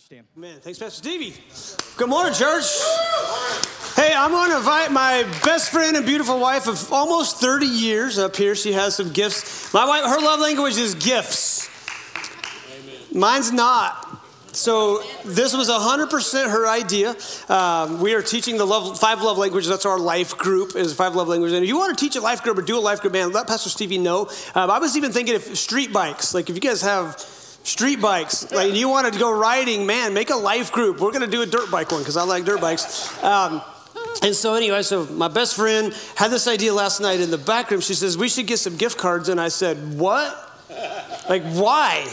Josh Dan. Man, thanks, Pastor Stevie. Good morning, church. Hey, I'm going to invite my best friend and beautiful wife of almost 30 years up here. She has some gifts. My wife, her love language is gifts. Mine's not. So this was 100% her idea. Um, we are teaching the love, five love languages. That's our life group is five love languages. And if you want to teach a life group or do a life group, man, let Pastor Stevie know. Um, I was even thinking of street bikes. Like if you guys have street bikes, like you want to go riding, man, make a life group. We're going to do a dirt bike one because I like dirt bikes. Um, and so anyway, so my best friend had this idea last night in the back room. She says, we should get some gift cards. And I said, what? Like, why?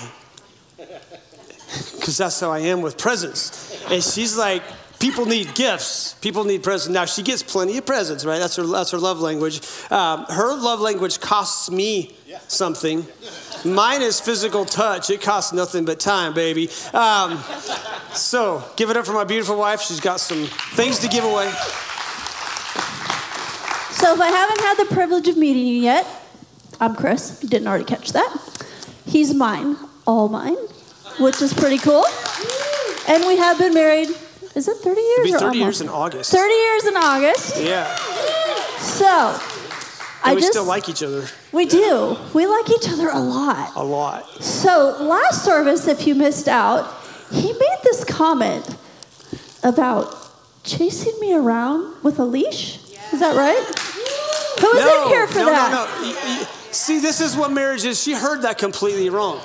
because that's how I am with presents. And she's like, people need gifts. People need presents. Now she gets plenty of presents, right? That's her. That's her love language. Um, her love language costs me something. Mine is physical touch. It costs nothing but time, baby. Um, so give it up for my beautiful wife. She's got some things to give away. So if I haven't had the privilege of meeting you yet, I'm Chris. You didn't already catch that. He's mine, all mine which is pretty cool. And we have been married, is it 30 years? It'll be 30 or years in August. 30 years in August. Yeah. So, I we just, still like each other. We do. We like each other a lot. A lot. So, last service, if you missed out, he made this comment about chasing me around with a leash. Is that right? Who was no, in here for no, that? No, no, no. See, this is what marriage is. She heard that completely wrong.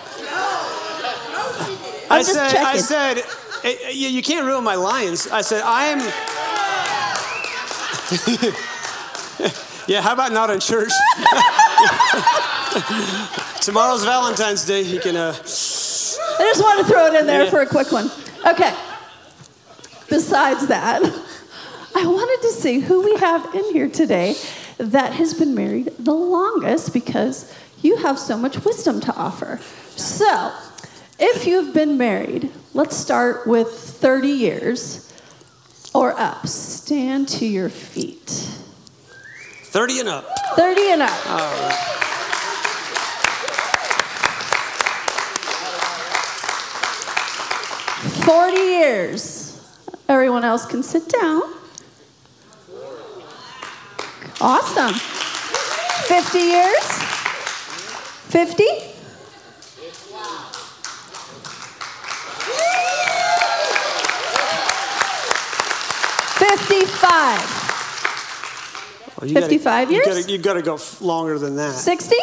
I'm I just said, checking. I said, eh, eh, you you can't ruin my lions. I said, I am. yeah, how about not in church? Tomorrow's Valentine's Day. You can. Uh, I just wanted to throw it in there Yeah. for a quick one. Okay. Besides that, I wanted to see who we have in here today that has been married the longest because you have so much wisdom to offer. So, if you've been married, let's start with 30 years or up. Stand to your feet. 30 and up. 30 and up. All right. Forty years. Everyone else can sit down. Awesome. 50 years? 50? Fifty-five. Well, you gotta- 55 you years? gotta- You got to go longer than that. 60?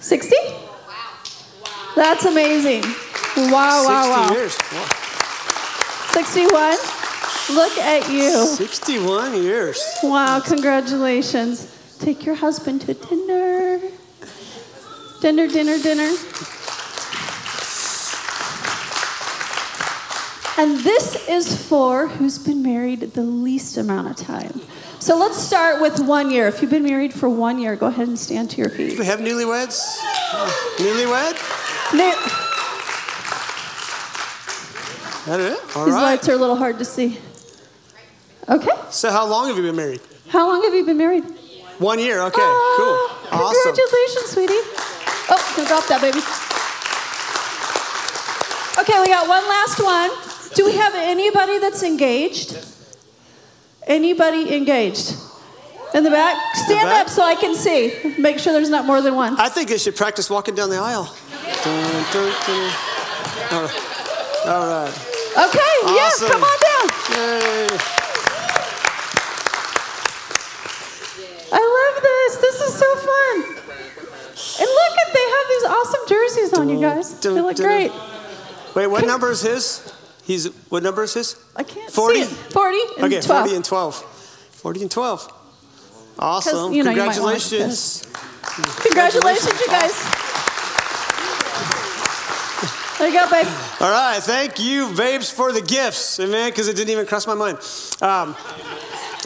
60? Wow! That's amazing. Wow, wow, 60 wow. years. Wow. 61? Look at you. 61 years. Wow, congratulations. Take your husband to dinner. Dinner, dinner, dinner. And this is for who's been married the least amount of time. So let's start with one year. If you've been married for one year, go ahead and stand to your feet. Do we have newlyweds? Newlywed? Now, That it? All These right. lights are a little hard to see. Okay. So, how long have you been married? How long have you been married? One year. Okay. Oh, cool. Ah, awesome. Congratulations, sweetie. Oh, drop that, baby. Okay, we got one last one. Do we have anybody that's engaged? Anybody engaged? In the back? Stand back? up so I can see. Make sure there's not more than one. I think they should practice walking down the aisle. Dun, dun, dun. All right. All right. Okay, yeah, come on down. Yay. I love this. This is so fun. And look at they have these awesome jerseys on you guys. They look great. Wait, what number is his? He's what number is his? I can't 40? see it. 40 and Okay, 12. 40 and 12. 40 and 12. Awesome. you know, you Congratulations. Congratulations, you guys. There you go, babe. All right, thank you, babes, for the gifts, man, because it didn't even cross my mind. Um,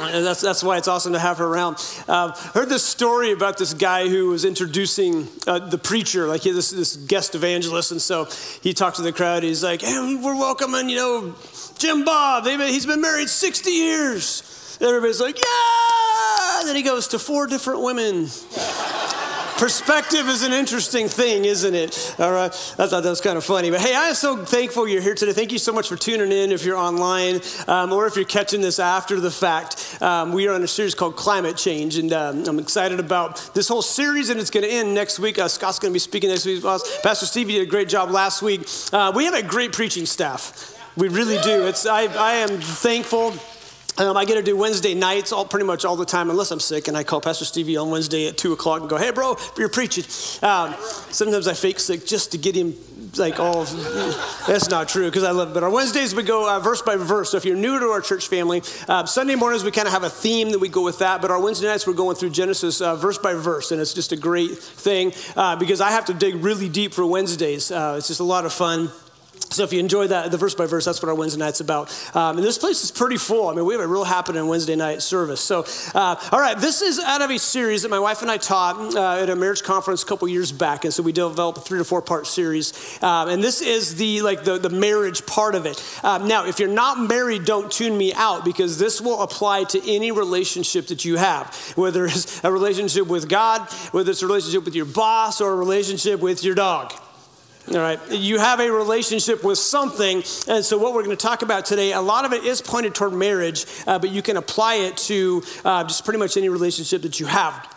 and that's, that's why it's awesome to have her around. Um, heard this story about this guy who was introducing uh, the preacher, like this, this guest evangelist, and so he talked to the crowd. He's like, hey, we're welcoming, you know, Jim Bob. Been- He's been married 60 years. And everybody's like, yeah! And then he goes to four different women. Perspective is an interesting thing, isn't it? All right. I thought that was kind of funny. But hey, I am so thankful you're here today. Thank you so much for tuning in if you're online um, or if you're catching this after the fact. Um, we are on a series called Climate Change, and um, I'm excited about this whole series, and it's going to end next week. Uh, Scott's going to be speaking next week. Pastor Stevie did a great job last week. Uh, we have a great preaching staff. We really do. It's, I, I am thankful um, I get to do Wednesday nights all pretty much all the time, unless I'm sick, and I call Pastor Stevie on Wednesday at two o'clock and go, "Hey, bro, you're preaching." Um, sometimes I fake sick just to get him like all. that's not true because I love it. But on Wednesdays we go uh, verse by verse. So if you're new to our church family, uh, Sunday mornings we kind of have a theme that we go with that. But our Wednesday nights we're going through Genesis uh, verse by verse, and it's just a great thing uh, because I have to dig really deep for Wednesdays. Uh, it's just a lot of fun. So if you enjoy that, the verse by verse, that's what our Wednesday night's about. Um, and this place is pretty full. I mean, we have a real happening Wednesday night service. So, uh, all right, this is out of a series that my wife and I taught uh, at a marriage conference a couple years back. And so we developed a three to four part series. Um, and this is the like the, the marriage part of it. Um, now, if you're not married, don't tune me out because this will apply to any relationship that you have, whether it's a relationship with God, whether it's a relationship with your boss, or a relationship with your dog. All right, you have a relationship with something, and so what we're going to talk about today, a lot of it is pointed toward marriage, uh, but you can apply it to uh, just pretty much any relationship that you have.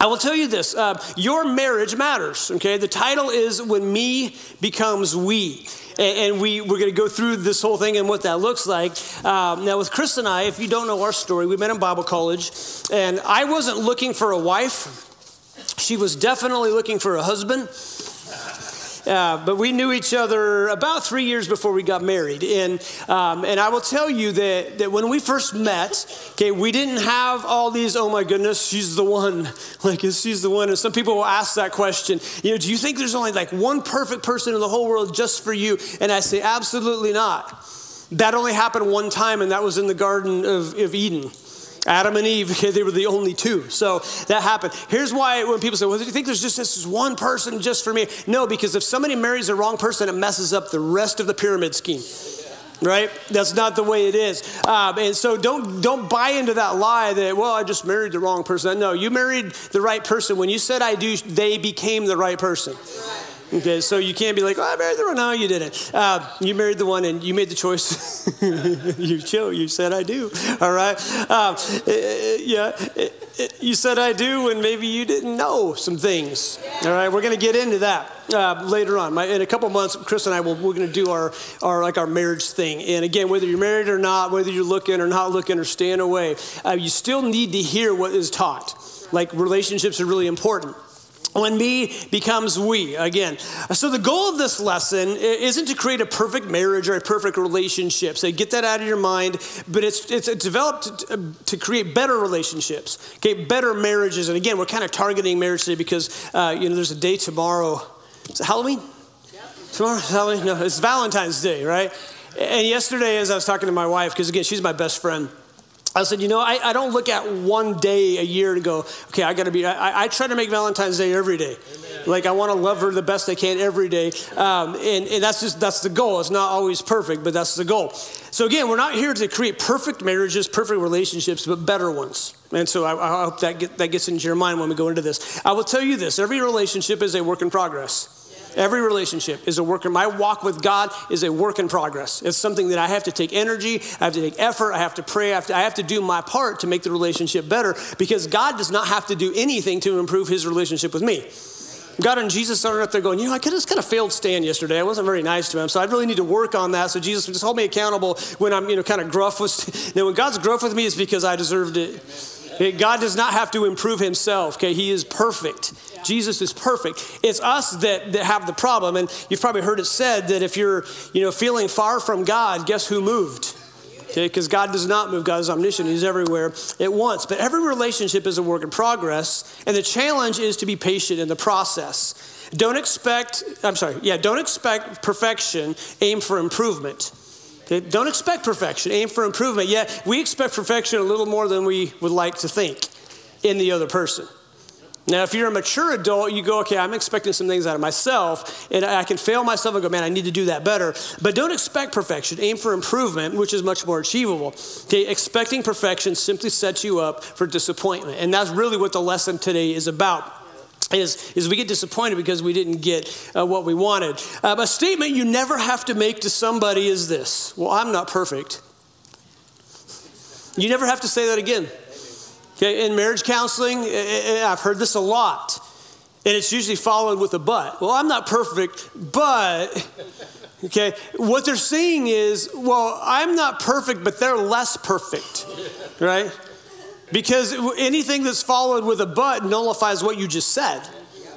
I will tell you this uh, your marriage matters, okay? The title is When Me Becomes We. And, we, we're going to go through this whole thing and what that looks like. Um, now, with Chris and I, if you don't know our story, we met in Bible college, and I wasn't looking for a wife. She was definitely looking for a husband. Uh, but we knew each other about three years before we got married. And, um, and I will tell you that, that when we first met, okay, we didn't have all these, oh my goodness, she's the one. Like, she's the one. And some people will ask that question, you know, do you think there's only like one perfect person in the whole world just for you? And I say, absolutely not. That only happened one time, and that was in the Garden of, of Eden. Adam and Eve, they were the only two. So that happened. Here's why when people say, well, do you think there's just this one person just for me? No, because if somebody marries the wrong person, it messes up the rest of the pyramid scheme right that's not the way it is um, and so don't don't buy into that lie that well i just married the wrong person no you married the right person when you said i do they became the right person Okay, so you can't be like, oh, I married the one. No, you didn't. Uh, you married the one and you made the choice. you chose. You said I do. All right. Uh, yeah, you said I do, and maybe you didn't know some things. All right, we're going to get into that. Uh, later on. My, in a couple months, Chris and I will we're going to do our, our like our marriage thing. And again, whether you're married or not, whether you're looking or not looking or staying away, uh, you still need to hear what is taught. Like relationships are really important when me becomes we again. So the goal of this lesson isn't to create a perfect marriage or a perfect relationship. So get that out of your mind but it's it's developed to, to create better relationships okay better marriages. And again we're kind of targeting marriage today because uh, you know there's a day tomorrow. Is it halloween? Yep. tomorrow? Halloween? No it's valentine's day right? And yesterday as i was talking to my wife because again she's my best friend I said, you know, I, I don't look at one day a year to go, okay, I got to be, I, I, try to make Valentine's Day every day. Amen. Like, I want to love her the best I can every day. Um, and, and that's just, that's the goal. It's not always perfect, but that's the goal. So, again, we're not here to create perfect marriages, perfect relationships, but better ones. And so I, I hope that, get, that gets into your mind when we go into this. I will tell you this every relationship is a work in progress. Every relationship is a work in my walk with God is a work in progress. It's something that I have to take energy, I have to take effort, I have to pray, I have to, I have to do my part to make the relationship better because God does not have to do anything to improve his relationship with me. God and Jesus are up there going, you know, I just kind of failed Stan yesterday. I wasn't very nice to him, so I really need to work on that. So Jesus, just hold me accountable when I'm, you know, kind of gruff with. You know, when God's gruff with me, it's because I deserved it. God does not have to improve himself, okay? He is perfect. Yeah. Jesus is perfect. It's us that, that have the problem. And you've probably heard it said that if you're, you know, feeling far from God, guess who moved? Okay, because God does not move. God is omniscient. He's everywhere at once. But every relationship is a work in progress. And the challenge is to be patient in the process. Don't expect, I'm sorry, yeah, don't expect perfection, aim for improvement. Don't expect perfection, aim for improvement. Yet we expect perfection a little more than we would like to think in the other person. Now, if you're a mature adult, you go, okay, I'm expecting some things out of myself, and I can fail myself and go, man, I need to do that better. But don't expect perfection. Aim for improvement, which is much more achievable. Okay, expecting perfection simply sets you up for disappointment. And that's really what the lesson today is about. Is, is we get disappointed because we didn't get uh, what we wanted. Uh, a statement you never have to make to somebody is this Well, I'm not perfect. You never have to say that again. Okay, in marriage counseling, I've heard this a lot. And it's usually followed with a but. Well, I'm not perfect, but, okay, what they're saying is, well, I'm not perfect, but they're less perfect, right? Because anything that's followed with a but nullifies what you just said.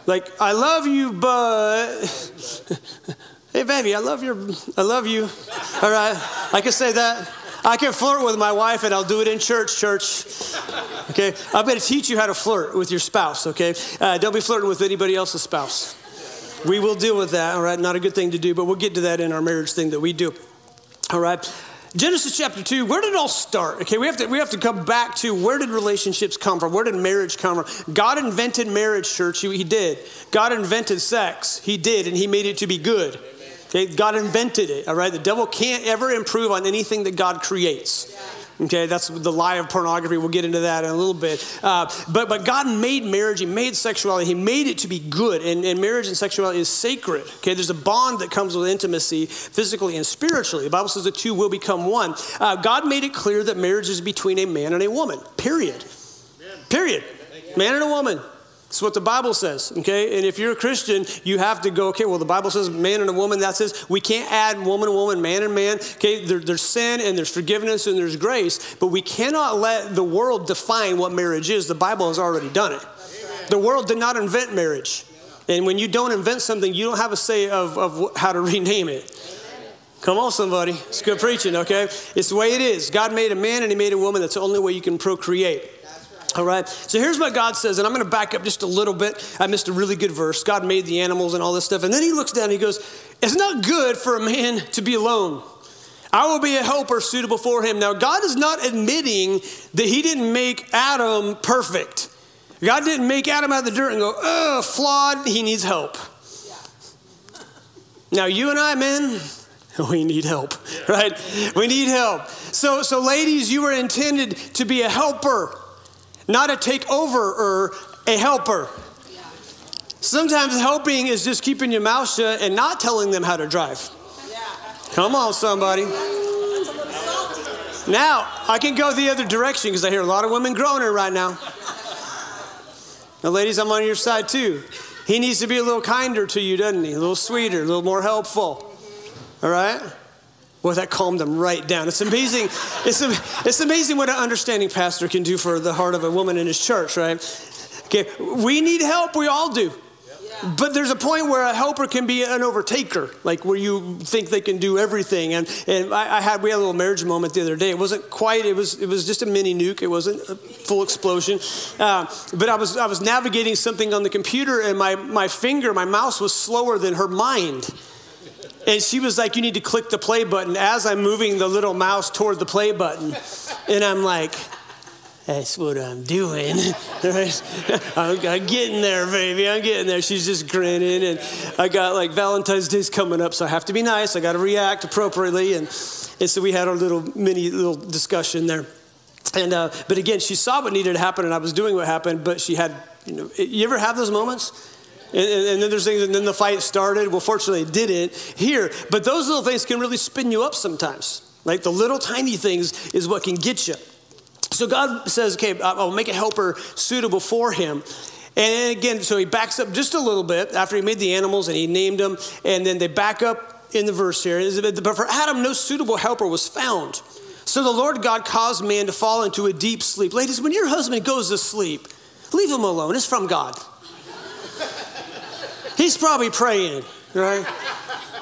Like, I love you, but hey baby, I love your I love you. All right. I can say that. I can flirt with my wife and I'll do it in church, church. Okay? I'm going to teach you how to flirt with your spouse, okay? Uh, don't be flirting with anybody else's spouse. We will deal with that, all right? Not a good thing to do, but we'll get to that in our marriage thing that we do. All right? Genesis chapter 2, where did it all start? Okay, we have to we have to come back to where did relationships come from? Where did marriage come from? God invented marriage, church. He, he did. God invented sex. He did, and he made it to be good. Okay, God invented it, all right? The devil can't ever improve on anything that God creates. Okay, that's the lie of pornography. We'll get into that in a little bit. Uh, but, but God made marriage, He made sexuality, He made it to be good. And, and marriage and sexuality is sacred. Okay, there's a bond that comes with intimacy, physically and spiritually. The Bible says the two will become one. Uh, God made it clear that marriage is between a man and a woman, period. Period. Man and a woman. That's what the Bible says, okay? And if you're a Christian, you have to go, okay, well, the Bible says man and a woman. That says we can't add woman and woman, man and man. Okay, there, there's sin and there's forgiveness and there's grace, but we cannot let the world define what marriage is. The Bible has already done it. The world did not invent marriage. And when you don't invent something, you don't have a say of, of how to rename it. Come on, somebody. It's good preaching, okay? It's the way it is. God made a man and he made a woman. That's the only way you can procreate. All right. So here's what God says, and I'm going to back up just a little bit. I missed a really good verse. God made the animals and all this stuff. And then he looks down and he goes, It's not good for a man to be alone. I will be a helper suitable for him. Now, God is not admitting that he didn't make Adam perfect. God didn't make Adam out of the dirt and go, oh, flawed, he needs help. Now, you and I, men, we need help, right? We need help. So, so ladies, you were intended to be a helper not a takeover or a helper. Sometimes helping is just keeping your mouth shut and not telling them how to drive. Come on, somebody. Now, I can go the other direction because I hear a lot of women groaning right now. Now, ladies, I'm on your side too. He needs to be a little kinder to you, doesn't he? A little sweeter, a little more helpful. All right? Well, that calmed them right down. It's amazing. It's, it's amazing what an understanding pastor can do for the heart of a woman in his church, right? Okay, we need help. We all do. But there's a point where a helper can be an overtaker, like where you think they can do everything. And, and I, I, had we had a little marriage moment the other day. It wasn't quite. It was it was just a mini nuke. It wasn't a full explosion. Uh, but I was I was navigating something on the computer, and my my finger, my mouse was slower than her mind. And she was like, You need to click the play button as I'm moving the little mouse toward the play button. And I'm like, That's what I'm doing. I'm, I'm getting there, baby. I'm getting there. She's just grinning. And I got like Valentine's Day's coming up, so I have to be nice. I got to react appropriately. And, and so we had our little mini little discussion there. And, uh, but again, she saw what needed to happen, and I was doing what happened, but she had, you know, you ever have those moments? And, and, then there's things, and then the fight started. Well, fortunately, it didn't here. But those little things can really spin you up sometimes. Like the little tiny things is what can get you. So God says, okay, I'll make a helper suitable for him. And again, so he backs up just a little bit after he made the animals and he named them. And then they back up in the verse here. But for Adam, no suitable helper was found. So the Lord God caused man to fall into a deep sleep. Ladies, when your husband goes to sleep, leave him alone. It's from God. He's probably praying, right?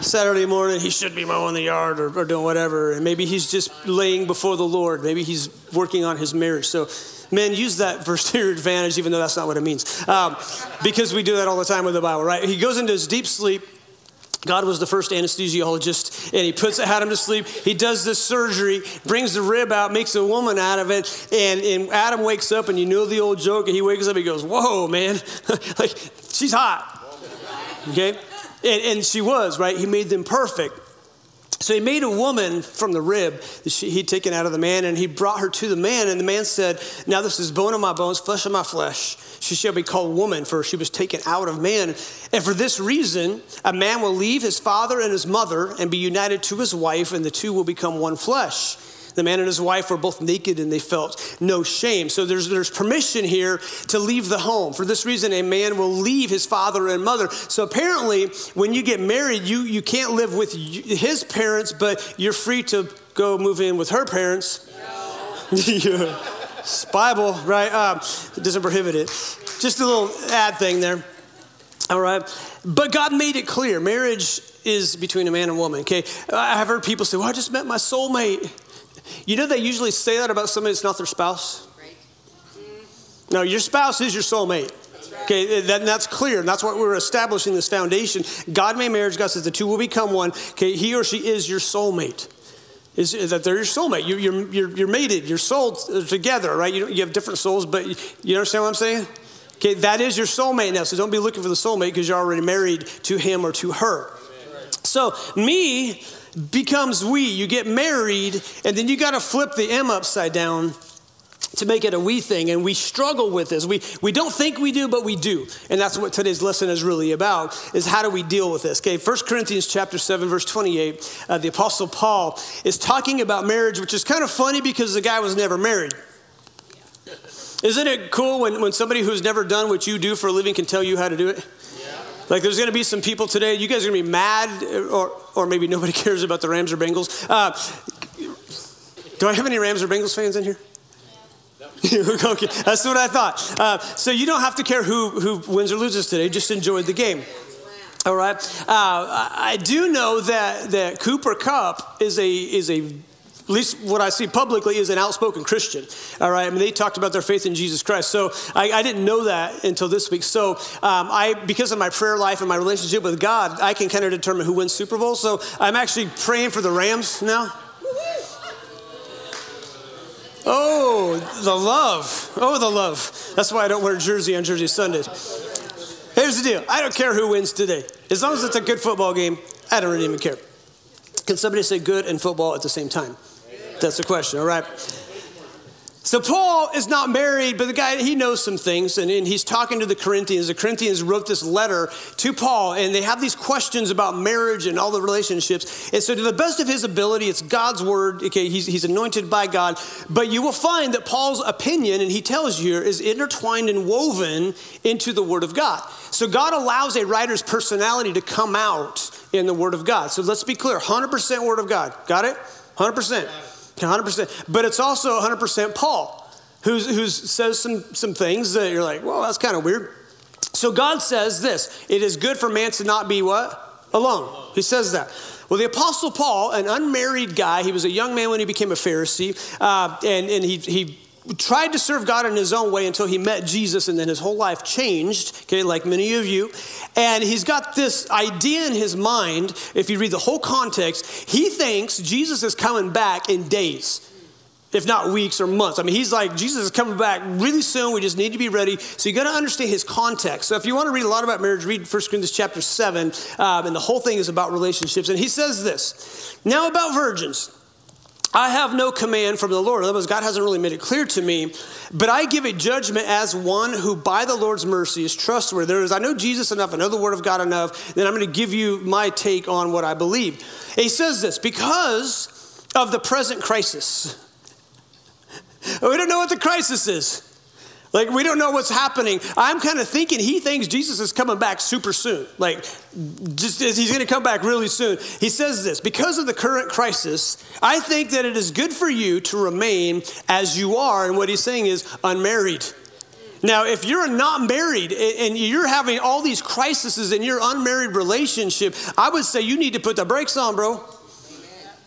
Saturday morning, he should be mowing the yard or, or, doing whatever. And maybe he's just laying before the Lord. Maybe he's working on his marriage. So, men, use that verse to your advantage, even though that's not what it means. Um, because we do that all the time with the Bible, right? He goes into his deep sleep. God was the first anesthesiologist, and he puts Adam to sleep. He does this surgery, brings the rib out, makes a woman out of it, and, and Adam wakes up, and you know the old joke, and he wakes up, he goes, Whoa, man, like, she's hot. Okay? And, and she was, right? He made them perfect. So he made a woman from the rib that she, he'd taken out of the man, and he brought her to the man. And the man said, Now this is bone of my bones, flesh of my flesh. She shall be called woman, for she was taken out of man. And for this reason, a man will leave his father and his mother and be united to his wife, and the two will become one flesh. The man and his wife were both naked and they felt no shame. So there's, there's permission here to leave the home. For this reason, a man will leave his father and mother. So apparently, when you get married, you, you can't live with his parents, but you're free to go move in with her parents. yeah. Bible, right? Um, it doesn't prohibit it. Just a little ad thing there. All right. But God made it clear marriage is between a man and woman, okay? I've heard people say, well, I just met my soulmate. You know, they usually say that about somebody that's not their spouse? No, your spouse is your soulmate. Okay, that, that's clear. And that's why we're establishing this foundation. God made marriage. God says the two will become one. Okay, he or she is your soulmate. Is, is that they're your soulmate. You, you're, you're, you're mated. You're soul together, right? You, you have different souls, but you, you understand what I'm saying? Okay, that is your soulmate now. So don't be looking for the soulmate because you're already married to him or to her. So, me becomes we. You get married, and then you got to flip the M upside down to make it a we thing. And we struggle with this. We, we don't think we do, but we do. And that's what today's lesson is really about, is how do we deal with this? Okay, 1 Corinthians chapter 7, verse 28, uh, the Apostle Paul is talking about marriage, which is kind of funny because the guy was never married. Isn't it cool when, when somebody who's never done what you do for a living can tell you how to do it? Like there's going to be some people today, you guys are going to be mad, or, or maybe nobody cares about the Rams or Bengals. Uh, do I have any Rams or Bengals fans in here? okay, that's what I thought. Uh, so you don't have to care who, who wins or loses today, just enjoy the game. All right. Uh, I do know that, that Cooper Kupp is a, is a at least what I see publicly, is an outspoken Christian. All right, I mean, they talked about their faith in Jesus Christ. So I, I didn't know that until this week. So um, I, because of my prayer life and my relationship with God, I can kind of determine who wins Super Bowl. So I'm actually praying for the Rams now. Oh, the love. Oh, the love. That's why I don't wear a jersey on Jersey Sundays. Here's the deal I don't care who wins today. As long as it's a good football game, I don't really even care. Can somebody say good and football at the same time? That's the question, all right? So Paul is not married, but the guy, he knows some things, and, and, he's talking to the Corinthians. The Corinthians wrote this letter to Paul, and they have these questions about marriage and all the relationships. And so, to the best of his ability, it's God's word. Okay, he's, he's anointed by God. But you will find that Paul's opinion, and he tells you, is intertwined and woven into the word of God. So, God allows a writer's personality to come out in the word of God. So, let's be clear 100% word of God. Got it? 100%. 100%. But it's also 100% Paul, who says some, some things that you're like, well, that's kind of weird. So God says this it is good for man to not be what? Alone. He says that. Well, the Apostle Paul, an unmarried guy, he was a young man when he became a Pharisee, uh, and, and he, he tried to serve God in his own way until he met Jesus, and then his whole life changed, okay, like many of you. And he's got this idea in his mind, if you read the whole context, he thinks Jesus is coming back in days. If not weeks or months. I mean, he's like, Jesus is coming back really soon. We just need to be ready. So you got to understand his context. So if you want to read a lot about marriage, read 1 Corinthians chapter 7. Um, and the whole thing is about relationships. And he says this Now about virgins. I have no command from the Lord. Otherwise, God hasn't really made it clear to me. But I give a judgment as one who, by the Lord's mercy, is trustworthy. There is, I know Jesus enough, I know the Word of God enough, then I'm going to give you my take on what I believe. He says this because of the present crisis. We don't know what the crisis is. Like, we don't know what's happening. I'm kind of thinking he thinks Jesus is coming back super soon. Like, just as he's going to come back really soon. He says this Because of the current crisis, I think that it is good for you to remain as you are. And what he's saying is unmarried. Now, if you're not married and you're having all these crises in your unmarried relationship, I would say you need to put the brakes on, bro.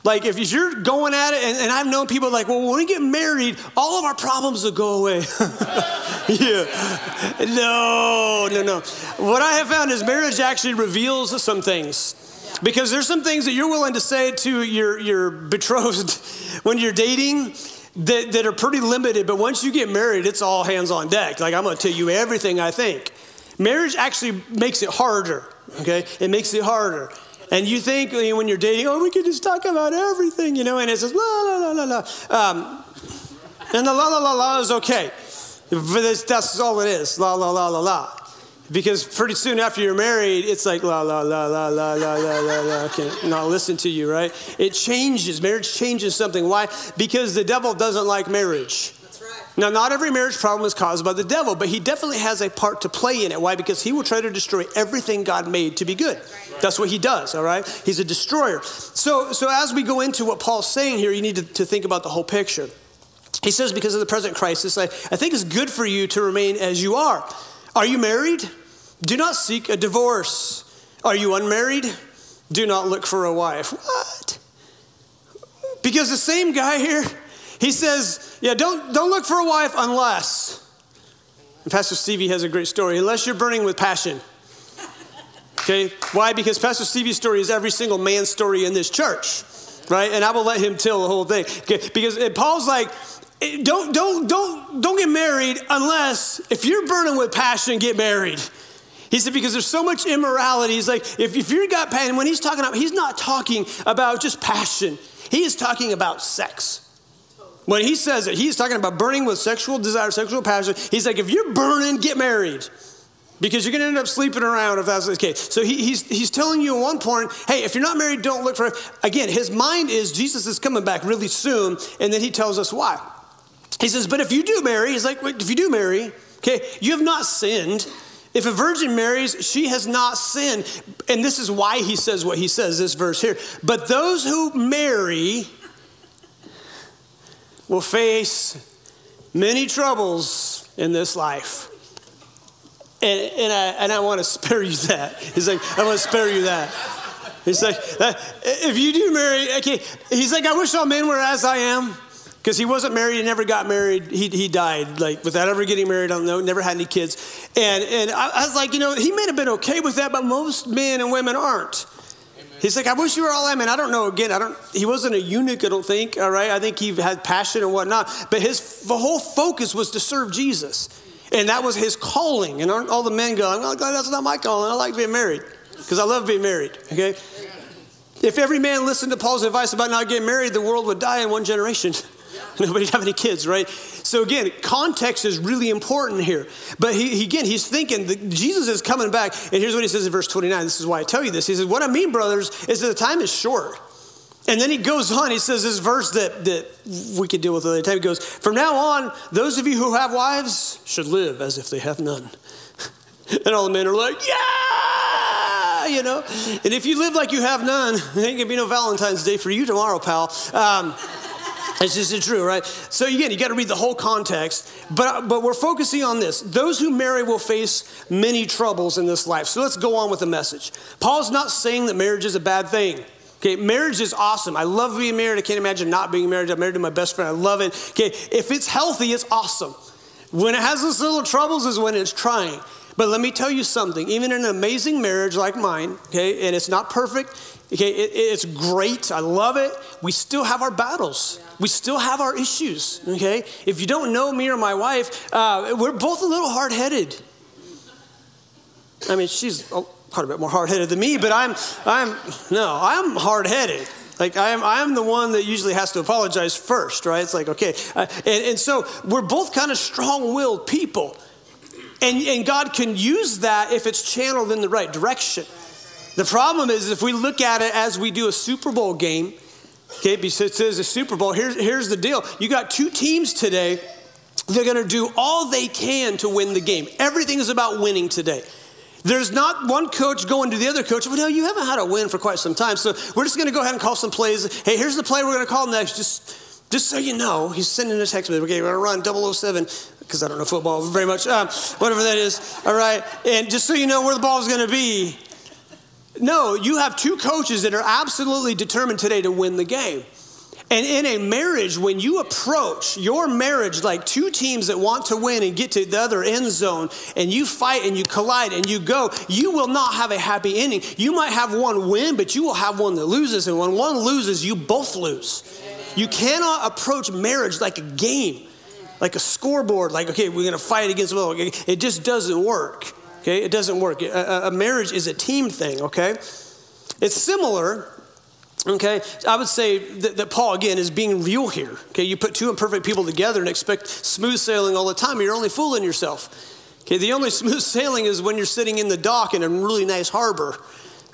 Like, if you're going at it, and, and, I've known people like, well, when we get married, all of our problems will go away. yeah. No, no, no. What I have found is marriage actually reveals some things. Because there's some things that you're willing to say to your, your betrothed when you're dating that, that are pretty limited, but once you get married, it's all hands on deck. Like, I'm gonna tell you everything I think. Marriage actually makes it harder, okay? It makes it harder. And you think when you're dating, oh, we can just talk about everything, you know, and it says la la la la la. Um, and the la la la la is okay. But that's all it is la la la la la. Because pretty soon after you're married, it's like la la la la la la la la la. Can not listen to you, right? It changes. Marriage changes something. Why? Because the devil doesn't like marriage. Now, not every marriage problem is caused by the devil, but he definitely has a part to play in it. Why? Because he will try to destroy everything God made to be good. That's what he does, all right? He's a destroyer. So, so as we go into what Paul's saying here, you need to, to think about the whole picture. He says, because of the present crisis, I, I think it's good for you to remain as you are. Are you married? Do not seek a divorce. Are you unmarried? Do not look for a wife. What? Because the same guy here, he says, yeah, don't, don't look for a wife unless. And Pastor Stevie has a great story. Unless you're burning with passion. Okay? Why? Because Pastor Stevie's story is every single man's story in this church, right? And I will let him tell the whole thing. Okay? Because Paul's like, eh, don't, don't, don't, don't get married unless, if you're burning with passion, get married. He said, because there's so much immorality. He's like, if, if you've got passion, when he's talking about, he's not talking about just passion. He is talking about sex. When he says it, he's talking about burning with sexual desire, sexual passion. He's like, if you're burning, get married. Because you're going to end up sleeping around if that's the case. So he, he's, he's telling you at one point, hey, if you're not married, don't look for. Again, his mind is Jesus is coming back really soon, and then he tells us why. He says, but if you do marry, he's like, if you do marry, okay, you have not sinned. If a virgin marries, she has not sinned. And this is why he says what he says, this verse here. But those who marry will face many troubles in this life. And, and, I, and I want to spare you that. He's like, I want to spare you that. He's like, uh, if you do marry, okay, he's like, I wish all men were as I am because he wasn't married he never got married he, he died like without ever getting married i don't know never had any kids and, and I, I was like you know he may have been okay with that but most men and women aren't. He's like, I wish you were all I mean, I don't know. Again, I don't. He wasn't a eunuch, I don't think. All right, I think he had passion and whatnot. But his the whole focus was to serve Jesus, and that was his calling. And aren't all the men going, "Oh, that's not my calling. I like being married because I love being married." Okay. If every man listened to Paul's advice about not getting married, the world would die in one generation. Nobody have any kids, right? So again, context is really important here. But he, again, he's thinking that Jesus is coming back. And here's what he says in verse 29. This is why I tell you this. He says, What I mean, brothers, is that the time is short. And then he goes on, he says this verse that, that we could deal with another time. He goes, From now on, those of you who have wives should live as if they have none. and all the men are like, Yeah! You know? And if you live like you have none, there ain't gonna be no Valentine's Day for you tomorrow, pal. Um, it's just true, right? So again, you got to read the whole context. But but we're focusing on this. Those who marry will face many troubles in this life. So let's go on with the message. Paul's not saying that marriage is a bad thing. Okay, marriage is awesome. I love being married. I can't imagine not being married. I'm married to my best friend. I love it. Okay, if it's healthy, it's awesome. When it has those little troubles is when it's trying. But let me tell you something. Even in an amazing marriage like mine, okay, and it's not perfect, okay, it, it's great. I love it. We still have our battles we still have our issues, okay? If you don't know me or my wife, uh, we're both a little hard headed. I mean, she's quite a bit more hard headed than me, but I'm, I'm, no, I'm hard headed. Like I am, I am the one that usually has to apologize first, right? It's like, okay. Uh, and, and so we're both kind of strong willed people. And, and God can use that if it's channeled in the right direction. The problem is if we look at it as we do a Super Bowl game, Okay, because it says the Super Bowl. Here's, here's the deal you got two teams today. They're to do all they can to win the game. Everything is about winning today. There's not one coach going to the other coach, well, no, you haven't had a win for quite some time. So we're just to go ahead and call some plays. Hey, here's the play we're to call next. Just, just so you know, he's sending a text message. Okay, we're to run 007 because I don't know football very much, um, whatever that is. All right. And just so you know where the ball is to be, no, you have two coaches that are absolutely determined today to win the game. And in a marriage, when you approach your marriage like two teams that want to win and get to the other end zone, and you fight and you collide and you go, you will not have a happy ending. You might have one win, but you will have one that loses. And when one loses, you both lose. You cannot approach marriage like a game, like a scoreboard, like, okay, we're going to fight against, well, it just doesn't work. Okay, it doesn't work. A, a marriage is a team thing, okay? It's similar, okay? I would say that, that, Paul, again, is being real here. Okay, you put two imperfect people together and expect smooth sailing all the time. You're only fooling yourself. Okay, the only smooth sailing is when you're sitting in the dock in a really nice harbor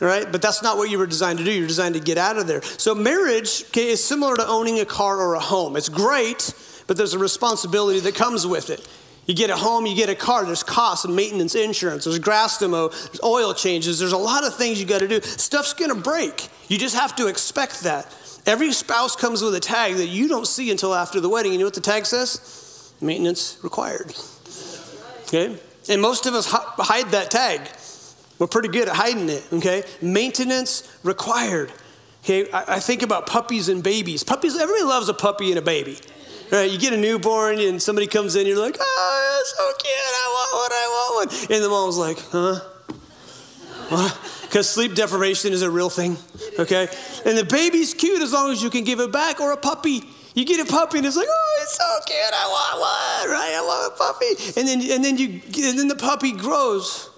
right? But that's not what you were designed to do. You're designed to get out of there. So marriage okay, is similar to owning a car or a home. It's great, but there's a responsibility that comes with it. You get a home, you get a car, there's costs and maintenance, insurance, there's grass to mow, there's oil changes, there's a lot of things you got to do. Stuff's to break. You just have to expect that. Every spouse comes with a tag that you don't see until after the wedding. You know what the tag says? Maintenance required. Okay? And most of us hide that tag. We're pretty good at hiding it, okay? Maintenance required. Okay, I, I think about puppies and babies. Puppies, everybody loves a puppy and a baby. Right, you get a newborn and somebody comes in, you're like, oh, that's so cute, I want one, I want one. And the mom's like, huh? What? Because sleep deprivation is a real thing, okay? And the baby's cute as long as you can give it back, or a puppy. You get a puppy and it's like, oh, it's so cute, I want one, right? I want a puppy. And then, and then you, and then the puppy grows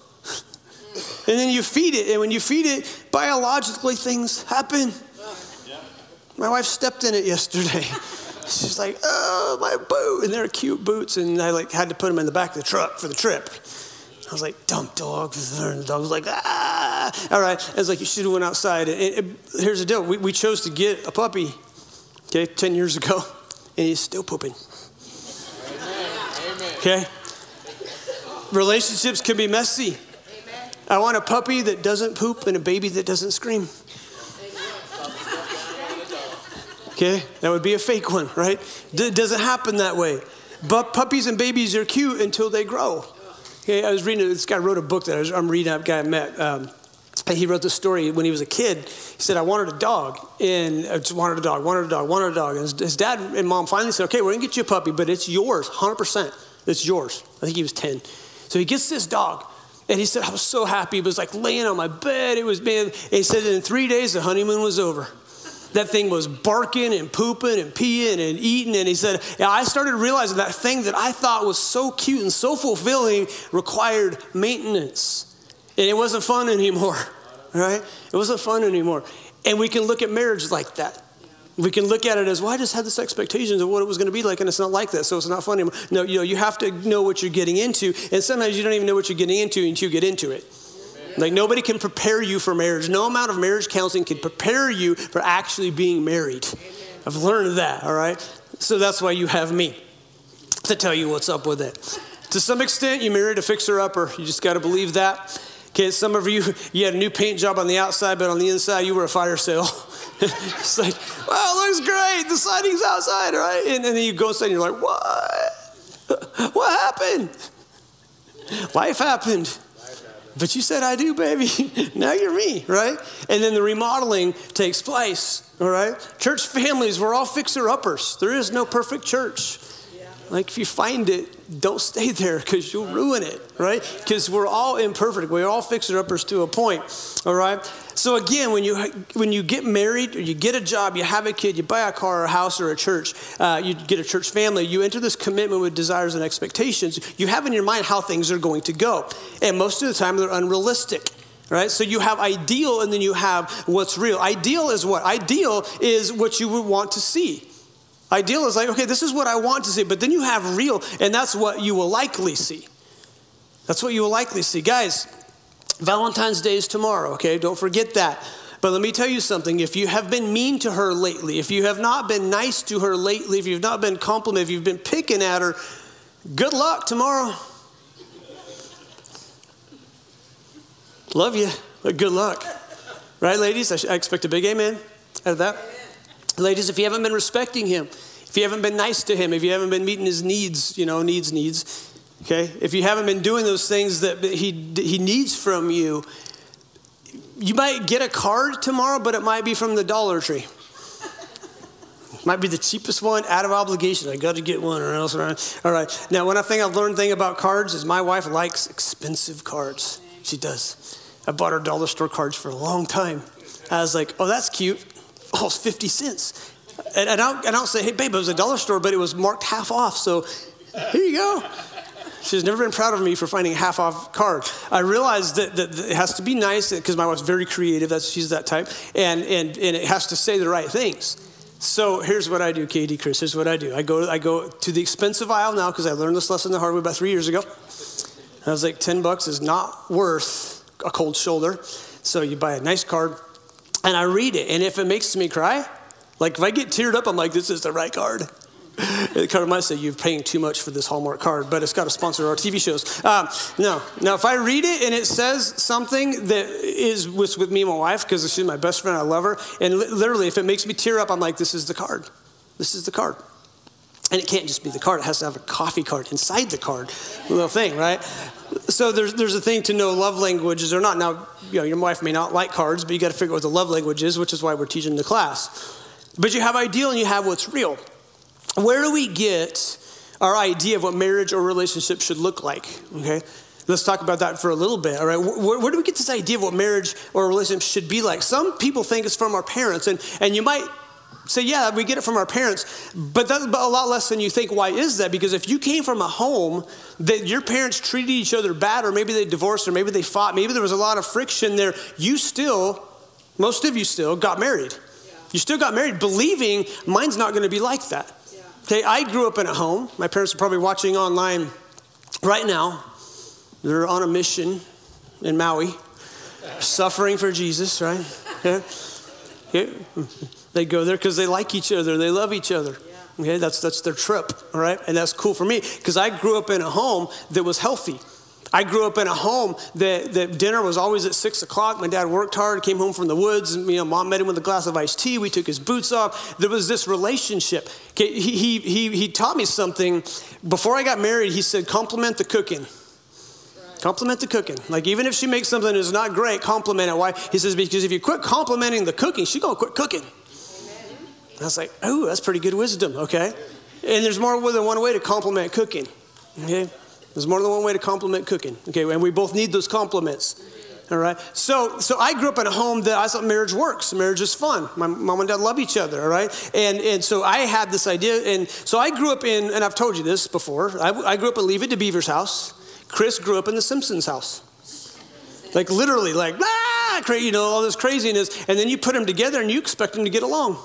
and then you feed it. And when you feed it, biologically things happen. My wife stepped in it yesterday. She's like, oh, my boot. And they're cute boots. And I like had to put them in the back of the truck for the trip. I was like, dump dog. And the dog was like, ah. All right. I was like, you should have went outside. And it, it, here's the deal. We, we chose to get a puppy, okay, 10 years ago. And he's still pooping. Okay? Relationships can be messy. I want a puppy that doesn't poop and a baby that doesn't scream. Okay, that would be a fake one, right? D- doesn't happen that way. But puppies and babies are cute until they grow. Okay, I was reading, this guy wrote a book that I am reading, a guy I met. Um, he wrote the story when he was a kid. He said, I wanted a dog, and I just wanted a dog, wanted a dog, wanted a dog. And his, his dad and mom finally said, Okay, we're gonna get you a puppy, but it's yours, 100%. It's yours. I think he was 10. So he gets this dog. And he said, I was so happy. It was like laying on my bed. It was, man. And he said, in three days, the honeymoon was over. That thing was barking and pooping and peeing and eating. And he said, yeah, I started realizing that thing that I thought was so cute and so fulfilling required maintenance. And it wasn't fun anymore, right? It wasn't fun anymore. And we can look at marriage like that. We can look at it as, well, I just had this expectations of what it was going to be like, and it's not like that, so it's not fun anymore. No, you know, you have to know what you're getting into, and sometimes you don't even know what you're getting into until you get into it. Like nobody can prepare you for marriage. No amount of marriage counseling can prepare you for actually being married. I've learned that, all right? So that's why you have me to tell you what's up with it. To some extent, you married a fixer upper. You just got to believe that. Okay, some of you, you had a new paint job on the outside, but on the inside, you were a fire sale. it's like, wow, it looks great. The siding's outside, right? And, and then you go inside and you're like, what? what happened? Life happened. But you said, I do, baby. now you're me, right? And then the remodeling takes place, all right? Church families, we're all fixer uppers. There is no perfect church. Like if you find it, don't stay there because you'll ruin it, right? Because we're all imperfect. We're all fixer uppers to a point, all right? So again, when you when you get married or you get a job, you have a kid, you buy a car or a house or a church, uh, you get a church family, you enter this commitment with desires and expectations. You have in your mind how things are going to go, and most of the time they're unrealistic right? So you have ideal and then you have what's real. Ideal is what? Ideal is what you would want to see. Ideal is like, okay, this is what I want to see, but then you have real, and that's what you will likely see. That's what you will likely see. Guys, Valentine's Day is tomorrow, okay? Don't forget that. But let me tell you something. If you have been mean to her lately, if you have not been nice to her lately, if you've not been complimenting, if you've been picking at her, good luck tomorrow. Love you, but good luck. Right, ladies? I, expect a big amen out of that. Ladies, if you haven't been respecting him, if you haven't been nice to him, if you haven't been meeting his needs, you know, needs, needs, okay? If you haven't been doing those things that he, he needs from you, you might get a card tomorrow, but it might be from the Dollar Tree. might be the cheapest one out of obligation. I got to get one or else. All right. Now, one thing I've learned thing about cards is my wife likes expensive cards. She does. I bought her dollar store cards for a long time. I was like, oh, that's cute oh, it's 50 cents. And, and, I'll, and I'll say, hey, babe, it was a dollar store, but it was marked half off. So here you go. She's never been proud of me for finding a half off card. I realized that, that, that it has to be nice because my wife's very creative. That's, she's that type. And, and, and it has to say the right things. So here's what I do, Katie, Chris. Here's what I do. I go, I go to the expensive aisle now because I learned this lesson the hard way about three years ago. I was like, 10 bucks is not worth a cold shoulder. So you buy a nice card and I read it. And if it makes me cry, like if I get teared up, I'm like, this is the right card. the card might say you're paying too much for this Hallmark card, but it's got to sponsor our TV shows. Um, no, now if I read it and it says something that is with, with me and my wife because she's my best friend, I love her, and li- literally if it makes me tear up, I'm like, this is the card. This is the card. And it can't just be the card; it has to have a coffee card inside the card, little thing, right? So there's there's a thing to know love languages or not. Now, you know, your wife may not like cards, but you got to figure out what the love language is, which is why we're teaching the class. But you have ideal and you have what's real. Where do we get our idea of what marriage or relationship should look like? Okay, let's talk about that for a little bit. All right, where, where do we get this idea of what marriage or relationship should be like? Some people think it's from our parents, and and you might say, yeah, we get it from our parents, but that's a lot less than you think. Why is that? Because if you came from a home that your parents treated each other bad, or maybe they divorced, or maybe they fought, maybe there was a lot of friction there, you still, most of you still, got married. Yeah. You still got married believing mine's not going to be like that. Yeah. Okay, I grew up in a home. My parents are probably watching online right now. They're on a mission in Maui, suffering for Jesus, right? Yeah. They go there because they like each other, they love each other. Okay, that's, that's their trip, all right? And that's cool for me because I grew up in a home that was healthy. I grew up in a home that, that dinner was always at six o'clock. My dad worked hard, came home from the woods, and you know, mom met him with a glass of iced tea. We took his boots off. There was this relationship. Okay, he, he, he, he taught me something. Before I got married, he said, compliment the cooking. Compliment the cooking. Like even if she makes something that's not great, compliment it. Why? He says, because if you quit complimenting the cooking, she's gonna quit cooking. I was like, oh, that's pretty good wisdom, okay? And there's more than one way to compliment cooking, okay? There's more than one way to compliment cooking, okay? And we both need those compliments. All right. So, so I grew up in a home that I thought marriage works. Marriage is fun. My mom and dad love each other. All right. And and so I had this idea, and so I grew up in, and I've told you this before. I, I grew up in Leave It to Beaver's house. Chris grew up in the Simpsons house. Like literally, like ah, you know, all this craziness, and then you put them together, and you expect them to get along.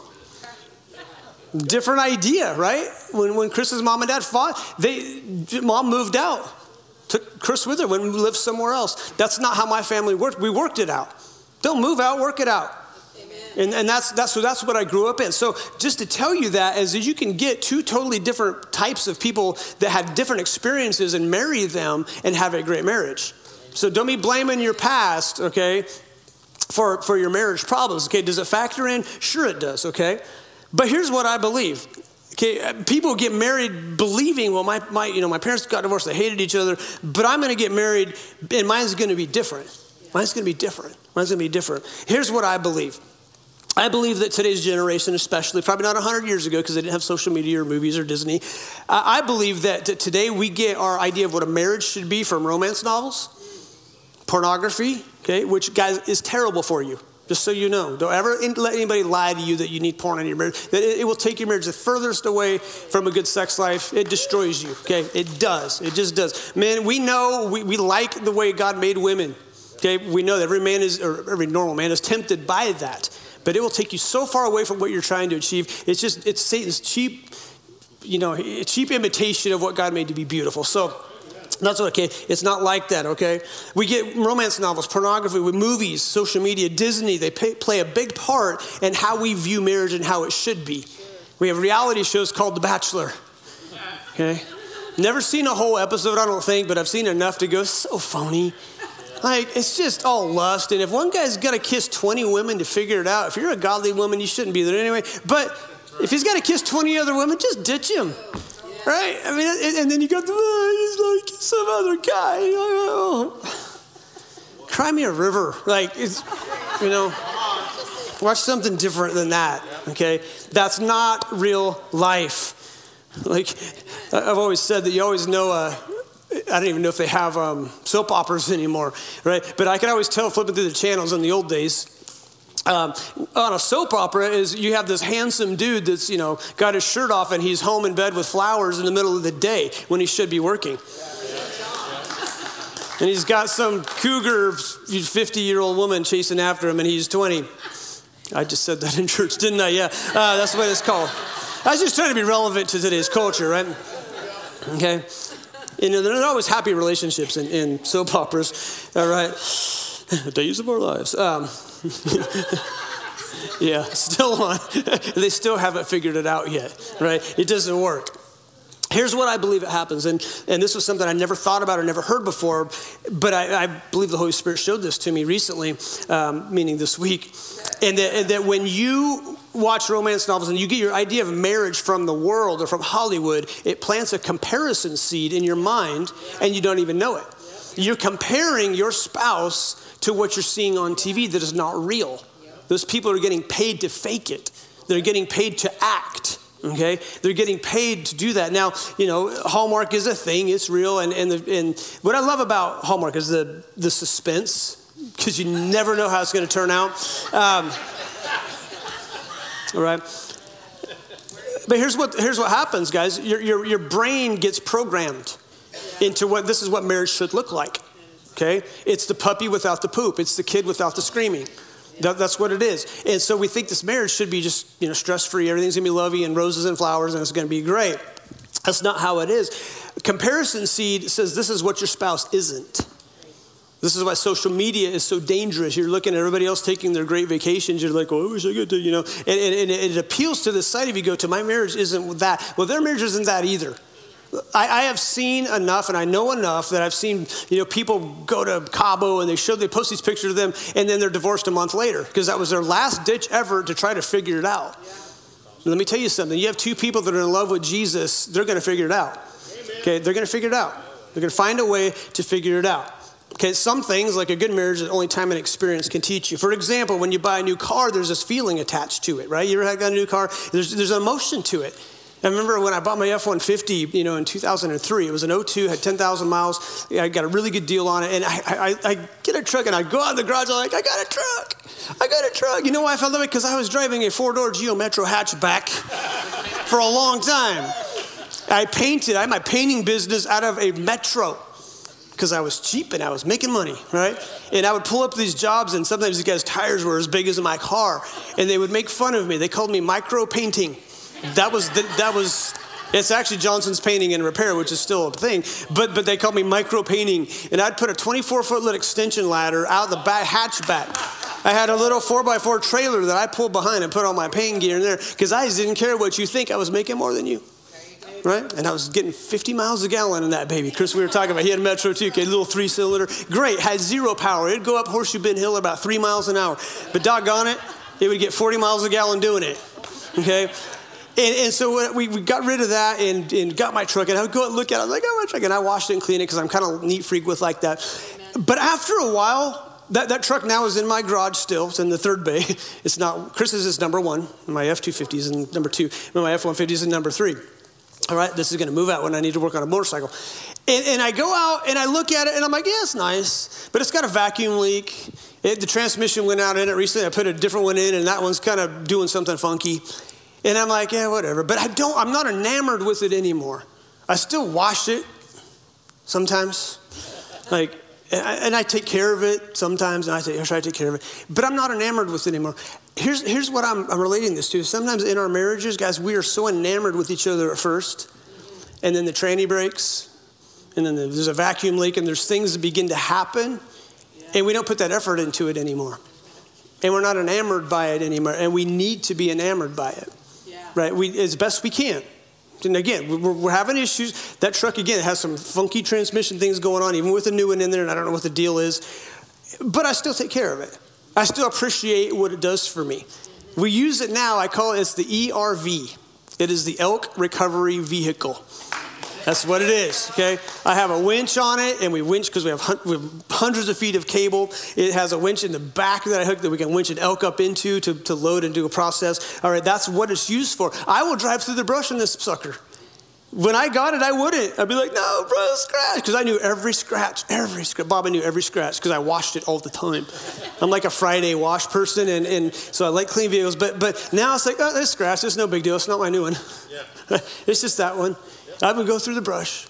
Different idea, right? When, when Chris's mom and dad fought, they, mom moved out, took Chris with her, went we lived somewhere else. That's not how my family worked. We worked it out. Don't move out, work it out. And, and that's, that's, so that's what I grew up in. So, just to tell you that is that you can get two totally different types of people that had different experiences and marry them and have a great marriage. So, don't be blaming your past, okay, for, for your marriage problems, okay? Does it factor in? Sure, it does, okay? But here's what I believe. Okay, uh, people get married believing, well, my, my, you know, my parents got divorced, they hated each other, but I'm gonna get married and mine's gonna be different. Mine's gonna be different. Mine's gonna be different. Here's what I believe. I believe that today's generation, especially, probably not 100 years ago because they didn't have social media or movies or Disney, uh, I believe that today we get our idea of what a marriage should be from romance novels, pornography, okay, which, guys, is terrible for you. Just so you know, don't ever let anybody lie to you that you need porn in your marriage. That it, will take your marriage the furthest away from a good sex life. It destroys you. Okay, it does. It just does. Man, we know we, we like the way God made women. Okay, we know that every man is, or every normal man is tempted by that. But it will take you so far away from what you're trying to achieve. It's just it's Satan's cheap, you know, cheap imitation of what God made to be beautiful. So that's okay. It's not like that, okay? We get romance novels, pornography, with movies, social media, Disney. They pay, play a big part in how we view marriage and how it should be. We have reality shows called The Bachelor, okay? Never seen a whole episode, I don't think, but I've seen enough to go, so phony. Like, it's just all lust. And if one guy's got to kiss 20 women to figure it out, if you're a godly woman, you shouldn't be there anyway. But if he's got to kiss 20 other women, just ditch him right? I mean, and, and then you go, oh, he's like some other guy. Cry me a river. Like, it's, you know, watch something different than that, okay? That's not real life. Like, I've always said that you always know, uh, I don't even know if they have um, soap operas anymore, right? But I could always tell flipping through the channels in the old days um, on a soap opera is you have this handsome dude that's you know got his shirt off and he's home in bed with flowers in the middle of the day when he should be working And he's got some cougar 50 year old woman chasing after him, and he's 20. I just said that in church, didn't I? Yeah, uh, that's what it's called. I was just trying to be relevant to today's culture, right? Okay. You know, there are always happy relationships in, in soap operas, all right? Days of our lives. Um, yeah, still on. they still haven't figured it out yet, right? It doesn't work. Here's what I believe it happens, and, and this was something I never thought about or never heard before, but I, I believe the Holy Spirit showed this to me recently, um, meaning this week. And that, and that when you watch romance novels and you get your idea of marriage from the world or from Hollywood, it plants a comparison seed in your mind and you don't even know it. You're comparing your spouse to what you're seeing on TV that is not real. Those people are getting paid to fake it, they're getting paid to act. Okay, they're getting paid to do that. Now, you know, Hallmark is a thing; it's real. And and, the, and what I love about Hallmark is the the suspense, because you never know how it's going to turn out. Um, all right. But here's what here's what happens, guys. Your your your brain gets programmed into what this is what marriage should look like. Okay, it's the puppy without the poop. It's the kid without the screaming. That, that's what it is. And so we think this marriage should be just, you know, stress-free. Everything's gonna be lovey and roses and flowers and it's gonna be great. That's not how it is. Comparison seed says this is what your spouse isn't. This is why social media is so dangerous. You're looking at everybody else taking their great vacations. You're like, oh, I wish I could do, you know. And, and, and it appeals to the side of you go to, my marriage isn't that. Well, their marriage isn't that either. I, I, have seen enough and I know enough that I've seen, you know, people go to Cabo and they show, they post these pictures of them and then they're divorced a month later because that was their last ditch effort to try to figure it out. Yeah. Let me tell you something. You have two people that are in love with Jesus, they're going to figure it out. Okay, they're going to figure it out. They're going to find a way to figure it out. Okay, some things like a good marriage that only time and experience can teach you. For example, when you buy a new car, there's this feeling attached to it, right? You ever got a new car? There's, there's an emotion to it. I remember when I bought my F-150, you know, in 2003. It was an 02, had 10,000 miles. I got a really good deal on it. And I, I, I get a truck and I go out in the garage. I'm like, I got a truck. I got a truck. You know why I felt that way? Because I was driving a four-door Geo Metro hatchback for a long time. I painted. I had my painting business out of a Metro because I was cheap and I was making money, right? And I would pull up these jobs, and sometimes these guys' tires were as big as my car, and they would make fun of me. They called me micro painting. That was the, that was it's actually Johnson's Painting and Repair, which is still a thing. But but they called me micro painting, and I'd put a 24 foot lit extension ladder out the back hatchback. I had a little 4x4 trailer that I pulled behind and put all my paint gear in there because I didn't care what you think. I was making more than you. Right? And I was getting 50 miles a gallon in that baby. Chris, we were talking about, he had a Metro 2, a little three cylinder. Great, had zero power. It'd go up Horseshoe Bend Hill about three miles an hour. But doggone it, it would get 40 miles a gallon doing it. Okay? And, and so we, we got rid of that and, and got my truck, and I would go and look at it. I'm like, oh, my truck. And I washed it and cleaned it because I'm kind of neat freak with like that. But after a while, that, that truck now is in my garage still. It's in the third bay. It's not, Chris's is number one. My F 250 is in number two. My F 150 is in number three. All right, this is going to move out when I need to work on a motorcycle. And, and, I go out and I look at it and I'm like, yeah, it's nice, but it's got a vacuum leak. It, the transmission went out in it recently. I put a different one in and that one's kind of doing something funky. And I'm like, yeah, whatever. But I don't, I'm not enamored with it anymore. I still wash it sometimes. Like, and I, take care of it sometimes, and I say, I try to take care of it. But I'm not enamored with it anymore. Here's, here's what I'm, I'm relating this to. Sometimes in our marriages, guys, we are so enamored with each other at first, and then the tranny breaks, and then there's a vacuum leak, and there's things that begin to happen, and we don't put that effort into it anymore. And we're not enamored by it anymore, and we need to be enamored by it right? We, as best we can. And again, we're, we're, having issues. That truck, again, has some funky transmission things going on, even with a new one in there, and I don't know what the deal is. But I still take care of it. I still appreciate what it does for me. We use it now, I call it, it's the ERV. It is the Elk Recovery Vehicle. That's what it is, okay? I have a winch on it, and we winch because we, we, have hundreds of feet of cable. It has a winch in the back that I hook that we can winch an elk up into to, to load and do a process. All right, that's what it's used for. I will drive through the brush in this sucker. When I got it, I wouldn't. I'd be like, no, bro, scratch. Because I knew every scratch, every scratch. Bob, I knew every scratch because I washed it all the time. I'm like a Friday wash person, and, and so I like clean vehicles. But but now it's like, oh, this scratch, it's no big deal. It's not my new one. Yeah. it's just that one. I would go through the brush.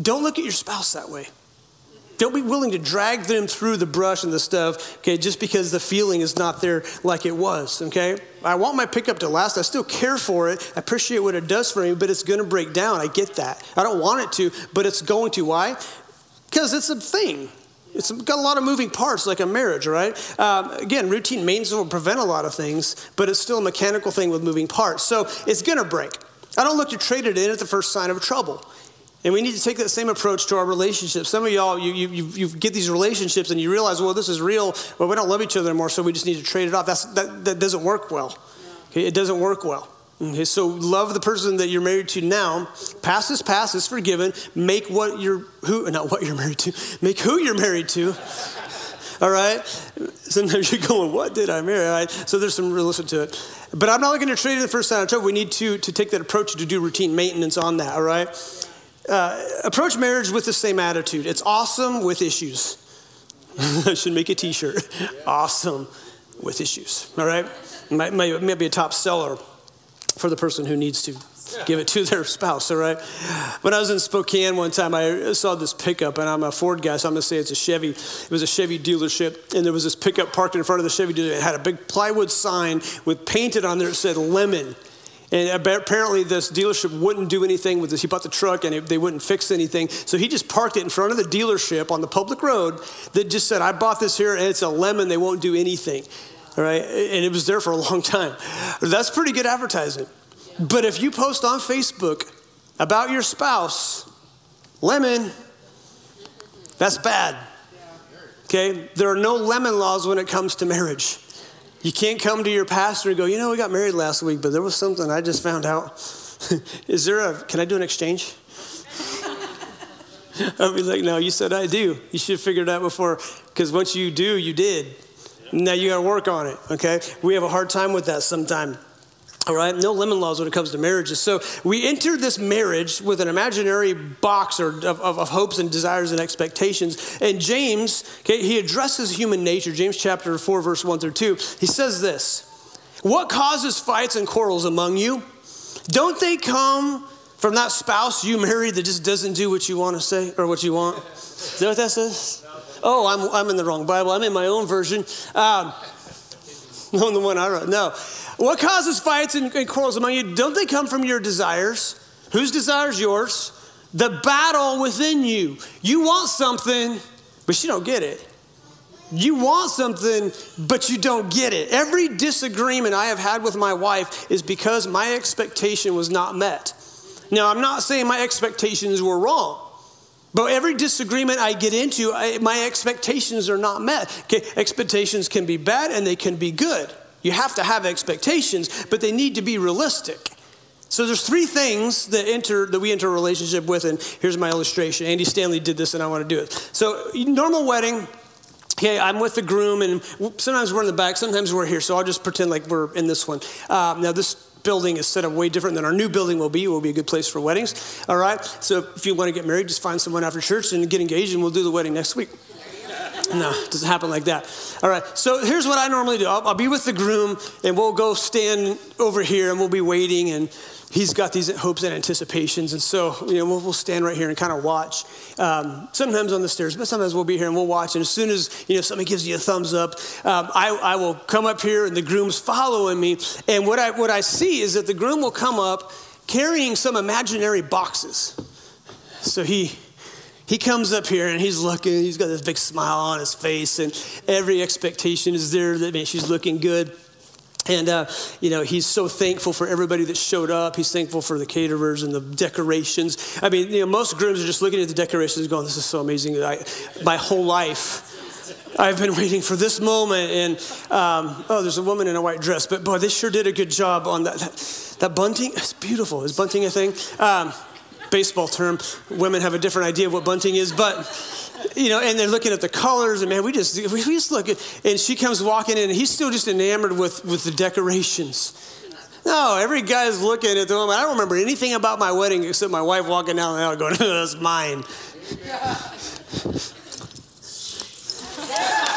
Don't look at your spouse that way. Don't be willing to drag them through the brush and the stuff, okay, just because the feeling is not there like it was, okay? I want my pickup to last. I still care for it. I appreciate what it does for me, but it's going to break down. I get that. I don't want it to, but it's going to. Why? Because it's a thing. It's got a lot of moving parts, like a marriage, right? Um, again, routine maintenance will prevent a lot of things, but it's still a mechanical thing with moving parts. So it's going to break. I don't look to trade it in at the first sign of trouble. And we need to take that same approach to our relationships. Some of y'all, you, you, you get these relationships and you realize, well, this is real, but we don't love each other anymore, so we just need to trade it off. That's, that, that doesn't work well. Okay? It doesn't work well. Okay, so love the person that you're married to now. Past is past, is forgiven. Make what you're who not what you're married to. Make who you're married to. All right. Sometimes you're going, "What did I marry?" All right. So there's some listen to it. But I'm not looking to trade it the first time. We need to to take that approach to do routine maintenance on that. All right. Uh, approach marriage with the same attitude. It's awesome with issues. I should make a T-shirt. Awesome with issues. All right. Might, might, might be a top seller for the person who needs to give it to their spouse, all right? When I was in Spokane one time, I saw this pickup, and I'm a Ford guy, so I'm gonna say it's a Chevy. It was a Chevy dealership, and there was this pickup parked in front of the Chevy dealership. It had a big plywood sign with painted on there, it said lemon. And apparently, this dealership wouldn't do anything with this. He bought the truck and it, they wouldn't fix anything. So he just parked it in front of the dealership on the public road that just said, I bought this here and it's a lemon. They won't do anything. Right. And it was there for a long time. That's pretty good advertising. But if you post on Facebook about your spouse, lemon, that's bad. Okay? There are no lemon laws when it comes to marriage. You can't come to your pastor and go, you know, we got married last week, but there was something I just found out. Is there a, can I do an exchange? I'll be like, no, you said I do. You should have figured it out before, because once you do, you did. Now you got to work on it, okay? We have a hard time with that sometimes. All right, no lemon laws when it comes to marriages. So we enter this marriage with an imaginary box or of, of, of, hopes and desires and expectations. And James, okay, he addresses human nature. James chapter 4, verse 1 through 2. He says this What causes fights and quarrels among you? Don't they come from that spouse you married that just doesn't do what you want to say or what you want? Is that what that says? Oh, I'm, I'm in the wrong Bible. I'm in my own version. Um, no, the one I wrote. No. What causes fights and, and quarrels among you? Don't they come from your desires? Whose desires? Yours. The battle within you. You want something, but you don't get it. You want something, but you don't get it. Every disagreement I have had with my wife is because my expectation was not met. Now, I'm not saying my expectations were wrong, but every disagreement I get into, I, my expectations are not met. Okay, expectations can be bad and they can be good. You have to have expectations, but they need to be realistic. So there's three things that enter that we enter a relationship with, and here's my illustration. Andy Stanley did this, and I want to do it. So normal wedding. Okay, I'm with the groom, and sometimes we're in the back, sometimes we're here. So I'll just pretend like we're in this one. Um, now this building is set up way different than our new building will be. It will be a good place for weddings. All right. So if you want to get married, just find someone after church and get engaged, and we'll do the wedding next week. No, it doesn't happen like that. All right, so here's what I normally do I'll, I'll, be with the groom, and we'll go stand over here, and we'll be waiting, and he's got these hopes and anticipations. And so, you know, we'll, we'll stand right here and kind of watch. Um, sometimes on the stairs, but sometimes we'll be here and we'll watch. And as soon as, you know, somebody gives you a thumbs up, um, I, I will come up here, and the groom's following me. And what I, what I see is that the groom will come up carrying some imaginary boxes. So he he comes up here and he's looking, he's got this big smile on his face, and every expectation is there that man, she's looking good. And, uh, you know, he's so thankful for everybody that showed up. He's thankful for the caterers and the decorations. I mean, you know, most grooms are just looking at the decorations and going, this is so amazing. I, my whole life, I've been waiting for this moment. And, um, oh, there's a woman in a white dress. But, boy, they sure did a good job on that. That, that bunting, it's beautiful. Is bunting a thing? Um, baseball term. Women have a different idea of what bunting is, but you know, and they're looking at the colors, and man, we just we just look at. And she comes walking in, and he's still just enamored with with the decorations. No, every guy's looking at the woman. I don't remember anything about my wedding except my wife walking down the aisle going, "That's mine."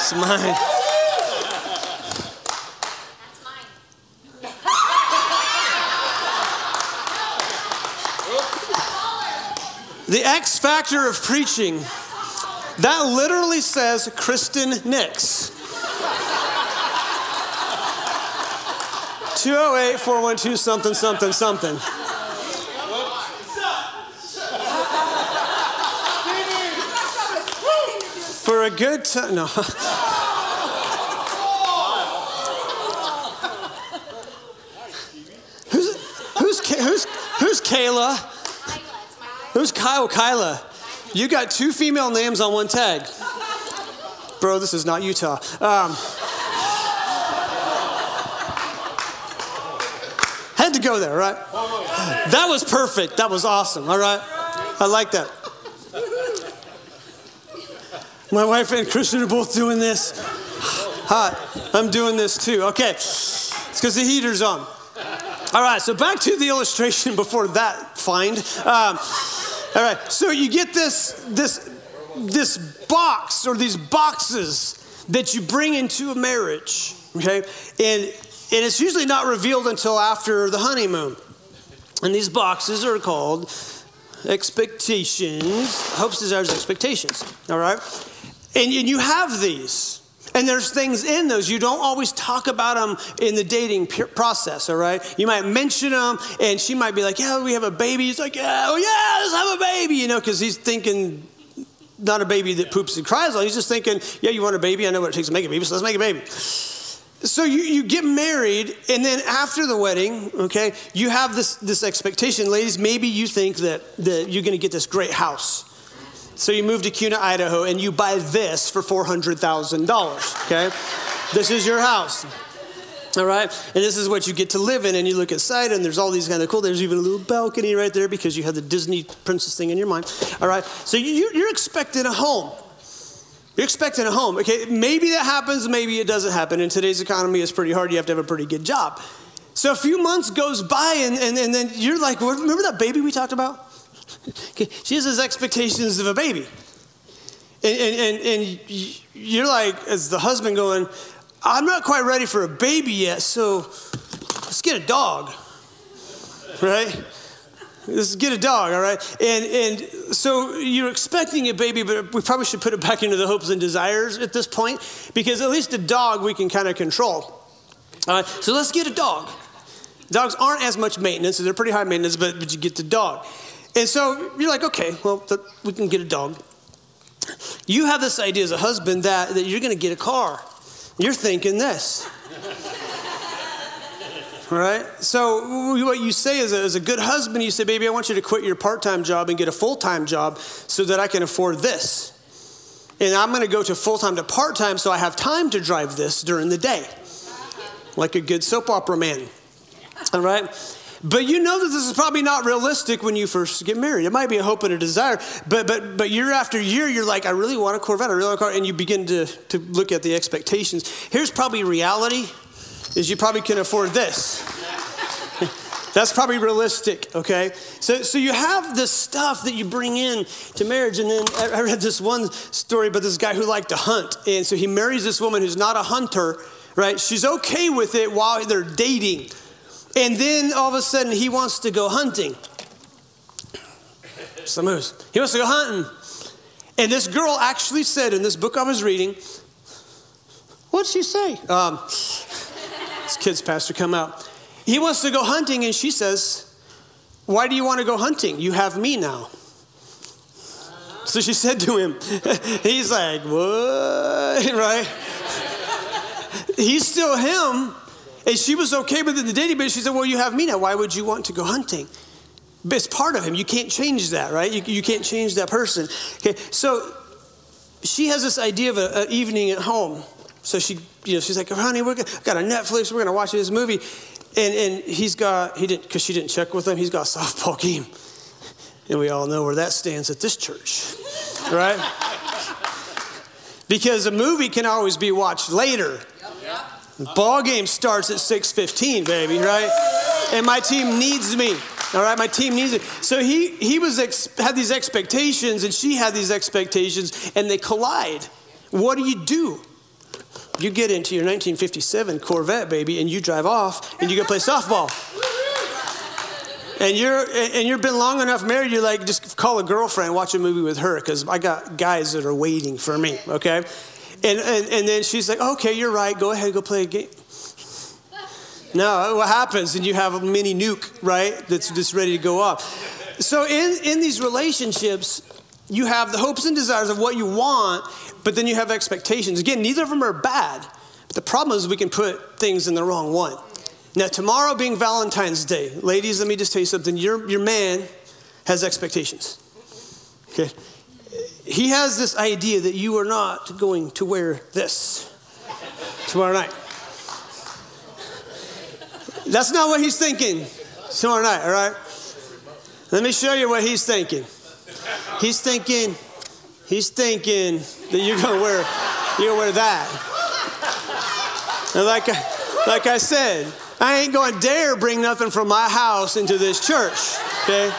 it's mine. The X factor of preaching. That literally says Kristen Nix. 208 412 something, something, something. For a good time, no. who's, who's, who's, who's Kayla? Who's Kyle? Kyla. You got two female names on one tag. Bro, this is not Utah. Um, had to go there, right? That was perfect. That was awesome, all right? I like that. My wife and Christian are both doing this. Hot. I'm doing this too. Okay. It's because the heater's on. All right, so back to the illustration before that find. Um, all right, so you get this, this, this box or these boxes that you bring into a marriage, okay? And, and it's usually not revealed until after the honeymoon. And these boxes are called expectations, hopes, desires, expectations, all right? And, and you have these. And there's things in those. You don't always talk about them in the dating process, all right? You might mention them, and she might be like, Yeah, we have a baby. He's like, Yeah, oh, yeah, let's have a baby, you know, because he's thinking not a baby that poops and cries. He's just thinking, Yeah, you want a baby? I know what it takes to make a baby, so let's make a baby. So you, you get married, and then after the wedding, okay, you have this, this expectation. Ladies, maybe you think that, that you're to get this great house so you move to Kuna, Idaho, and you buy this for $400,000, okay? this is your house. All right, and this is what you get to live in, and you look outside, and there's all these kind of cool. There's even a little balcony right there because you have the Disney princess thing in your mind. All right, so you, you're expecting a home. You're expecting a home. Okay, maybe that happens, maybe it doesn't happen. In today's economy, it's pretty hard. You have to have a pretty good job. So a few months goes by, and, and, and then you're like, remember that baby we talked about? She has these expectations of a baby. And, and, and, and you're like, as the husband, going, I'm not quite ready for a baby yet, so let's get a dog, right? Let's get a dog, all right? And, and so you're expecting a baby, but we probably should put it back into the hopes and desires at this point because at least a dog we can kind of control. All right, so let's get a dog. Dogs aren't as much maintenance, they're pretty high maintenance, but, but you get the dog. And so you're like, okay, well, we can get a dog. You have this idea as a husband that, that you're going to get a car. You're thinking this. right? So, what you say a, as a good husband, you say, baby, I want you to quit your part time job and get a full time job so that I can afford this. And I'm going to go to full time to part time so I have time to drive this during the day, like a good soap opera man. All right? But you know that this is probably not realistic when you first get married. It might be a hope and a desire, but but but year after year, you're like, I really want a Corvette, I really want a car, and you begin to, to look at the expectations. Here's probably reality, is you probably can afford this. That's probably realistic, okay? So, so you have this stuff that you bring in to marriage. And then I read this one story about this guy who liked to hunt. And so he marries this woman who's not a hunter, right? She's okay with it while they're dating. And then all of a sudden, he wants to go hunting. Some moves. He wants to go hunting. And this girl actually said in this book I was reading, what'd she say? Um, this kid's pastor come out. He wants to go hunting, and she says, Why do you want to go hunting? You have me now. So she said to him, He's like, What? Right? He's still him, and she was okay with it the dating, but she said, Well, you have me now. Why would you want to go hunting? But it's part of him. You can't change that, right? You, you can't change that person. Okay, so she has this idea of an evening at home. So she, you know, she's like, honey, we're gonna, got a Netflix, we're gonna watch this movie. And, and he's got, he didn't, because she didn't check with him, he's got a softball game. And we all know where that stands at this church, right? because a movie can always be watched later. Ball game starts at 6:15, baby, right? And my team needs me. All right, my team needs it. So he he was ex- had these expectations, and she had these expectations, and they collide. What do you do? You get into your 1957 Corvette, baby, and you drive off, and you go play softball. and you're and you've been long enough married, you're like, just call a girlfriend, watch a movie with her, because I got guys that are waiting for me, okay? And, and and then she's like, okay, you're right, go ahead, go play a game. No, what happens? And you have a mini nuke, right? That's just ready to go off. So in, in these relationships, you have the hopes and desires of what you want, but then you have expectations. Again, neither of them are bad. But the problem is we can put things in the wrong one. Now, tomorrow being Valentine's Day, ladies, let me just tell you something. Your, your man has expectations. Okay? He has this idea that you are not going to wear this tomorrow night. That's not what he's thinking tomorrow night, all right? Let me show you what he's thinking. He's thinking, he's thinking that you're gonna wear, you're gonna wear that. And like like I said, I ain't gonna dare bring nothing from my house into this church, okay?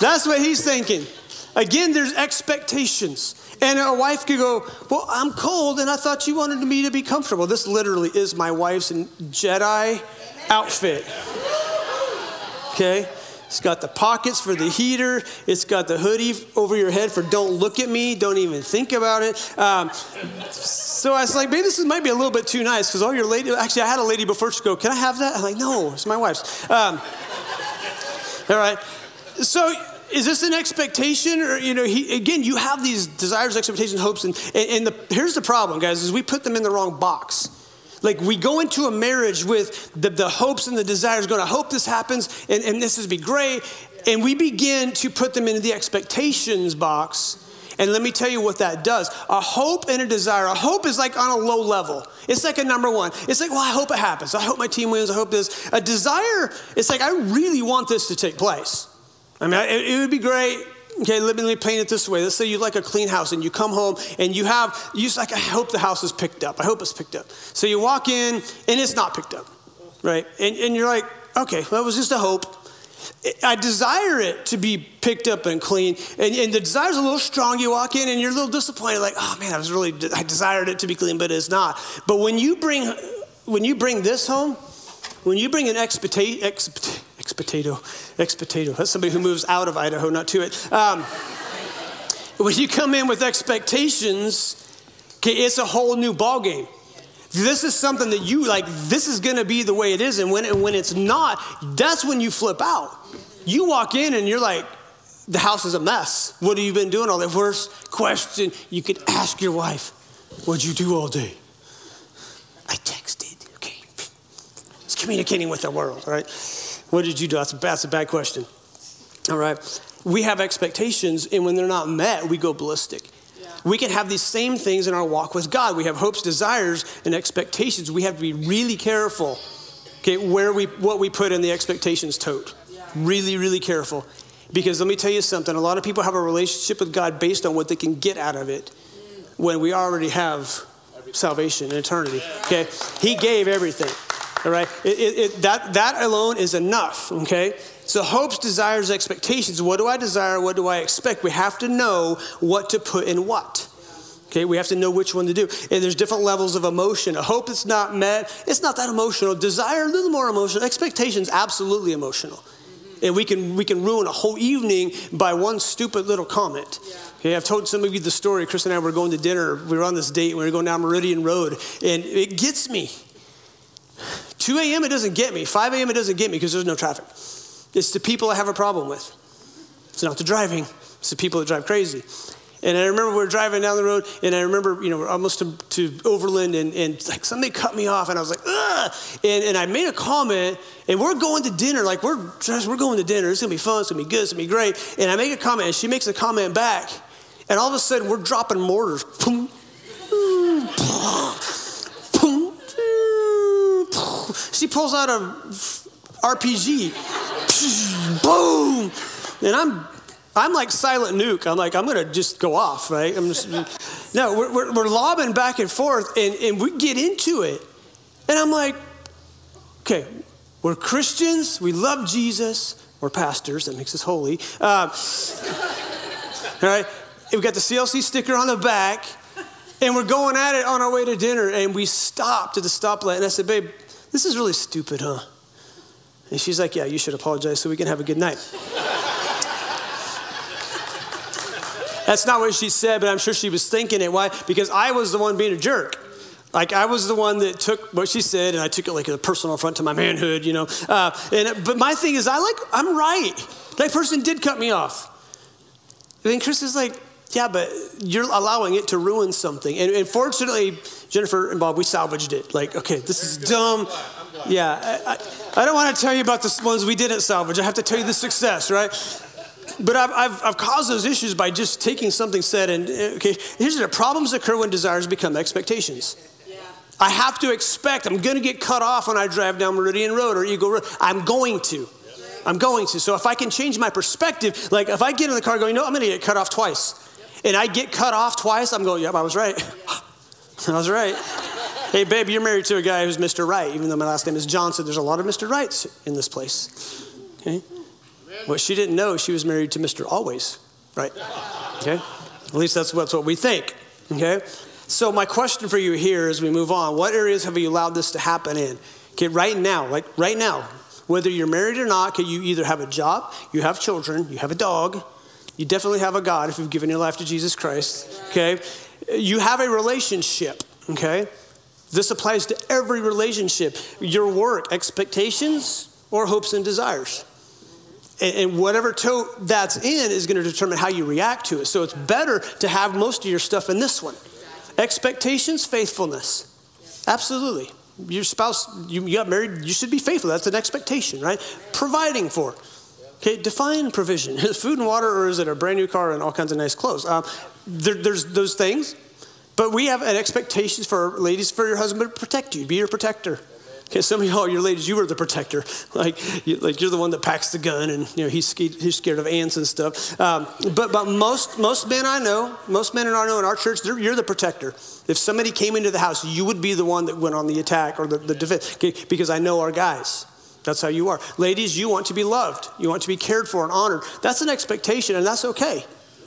That's what he's thinking. Again, there's expectations. And a wife could go, Well, I'm cold and I thought you wanted me to be comfortable. This literally is my wife's Jedi outfit. Okay? It's got the pockets for the heater. It's got the hoodie over your head for don't look at me, don't even think about it. Um, so I was like, maybe this might be a little bit too nice because all your lady, actually, I had a lady before she go, can I have that? I'm like, no, it's my wife's. Um, all right. So is this an expectation or you know he, again you have these desires expectations hopes and, and, the, here's the problem guys is we put them in the wrong box like we go into a marriage with the, the hopes and the desires going to hope this happens and, and this is be great and we begin to put them into the expectations box and let me tell you what that does. A hope and a desire. A hope is like on a low level. It's like a number one. It's like, well, I hope it happens. I hope my team wins. I hope this. A desire, it's like, I really want this to take place. I mean, it, it would be great. Okay, let me paint it this way. Let's say you like a clean house and you come home and you have, you like, I hope the house is picked up. I hope it's picked up. So you walk in and it's not picked up, right? And, and you're like, okay, well, it was just a hope. I desire it to be picked up and clean. And, and the desire's a little strong. You walk in and you're a little disappointed, like, oh man, I was really, I desired it to be clean, but it's not. But when you bring, when you bring this home, when you bring an expectation, ex potato, ex potato, that's somebody who moves out of Idaho, not to it. Um, when you come in with expectations, okay, it's a whole new ballgame. This is something that you like, this is gonna be the way it is. And when, and when it's not, that's when you flip out. You walk in and you're like, the house is a mess. What have you been doing all day? Worst question you could ask your wife, What'd you do all day? I texted Okay. It's communicating with the world, right? What did you do? That's a, that's a bad question. All right. We have expectations, and when they're not met, we go ballistic. Yeah. We can have these same things in our walk with God. We have hopes, desires, and expectations. We have to be really careful, okay, where we what we put in the expectations tote. Yeah. Really, really careful. Because let me tell you something, a lot of people have a relationship with God based on what they can get out of it when we already have salvation and eternity. Okay? He gave everything. All right? It, it, it, that, that alone is enough, okay? So, hopes, desires, expectations. What do I desire? What do I expect? We have to know what to put in what. Okay, we have to know which one to do. And there's different levels of emotion. A hope that's not met, it's not that emotional. Desire, a little more emotional. Expectations, absolutely emotional. And we can, we can ruin a whole evening by one stupid little comment. Yeah. Okay, I've told some of you the story. Chris and I were going to dinner. We were on this date. We were going down Meridian Road. And it gets me. 2 a.m. it doesn't get me. 5 a.m. it doesn't get me because there's no traffic. It's the people I have a problem with. It's not the driving, it's the people that drive crazy. And I remember we were driving down the road, and I remember, you know, we're almost to, to Overland, and, and like somebody cut me off, and I was like, ugh. And, and I made a comment, and we're going to dinner, like we're we're going to dinner. It's gonna be fun, it's gonna be good, it's gonna be great. And I make a comment, and she makes a comment back, and all of a sudden we're dropping mortars. She pulls out a RPG. Boom! And I'm I'm like silent nuke. I'm like, I'm gonna just go off, right? I'm just no, we're, we're, we're lobbing back and forth, and, and we get into it. And I'm like, okay, we're Christians, we love Jesus, we're pastors, that makes us holy. Uh, all right, we've got the CLC sticker on the back, and we're going at it on our way to dinner, and we stopped at the stoplight, and I said, babe, this is really stupid, huh? And she's like, Yeah, you should apologize so we can have a good night. That's not what she said, but I'm sure she was thinking it. Why? Because I was the one being a jerk. Like I was the one that took what she said, and I took it like a personal affront to my manhood, you know. Uh, and but my thing is, I like I'm right. That person did cut me off. And then Chris is like, yeah, but you're allowing it to ruin something. And, and fortunately, Jennifer and Bob, we salvaged it. Like, okay, this is dumb. Yeah, I, I, I don't want to tell you about the ones we didn't salvage. I have to tell you the success, right? But I've, I've, I've, caused those issues by just taking something said and, eh, okay, here's the problems occur when desires become expectations. I have to expect I'm going to get cut off when I drive down Meridian Road or Eagle Road. I'm going to. I'm going to. So if I can change my perspective, like if I get in the car going, no, I'm going to get cut off twice, and I get cut off twice, I'm going, yep, I was right. I was right. hey, babe, you're married to a guy who's Mr. Right, even though my last name is Johnson. There's a lot of Mr. Rights in this place. Okay? What she didn't know, she was married to Mr. Always, right? Okay? At least that's that's what we think. Okay? So, my question for you here as we move on what areas have you allowed this to happen in? Okay, right now, like right now, whether you're married or not, okay, you either have a job, you have children, you have a dog, you definitely have a God if you've given your life to Jesus Christ, okay? You have a relationship, okay? This applies to every relationship your work, expectations, or hopes and desires. And, whatever tote that's in is going to determine how you react to it. So it's better to have most of your stuff in this one. Expectations, faithfulness. Absolutely. Your spouse, you, you got married, you should be faithful. That's an expectation, right? Providing for. Okay, define provision. Is food and water, or is it a brand new car and all kinds of nice clothes? Um, there, there's those things, but we have an expectations for ladies for your husband to protect you, be your protector. Okay, some of y'all, your ladies, you were the protector. Like, you, like you're the one that packs the gun, and you know he's scared, he's scared of ants and stuff. Um, but but most most men I know, most men I know in our church, you're the protector. If somebody came into the house, you would be the one that went on the attack or the, the defense. Okay, because I know our guys. That's how you are. Ladies, you want to be loved. You want to be cared for and honored. That's an expectation, and that's okay.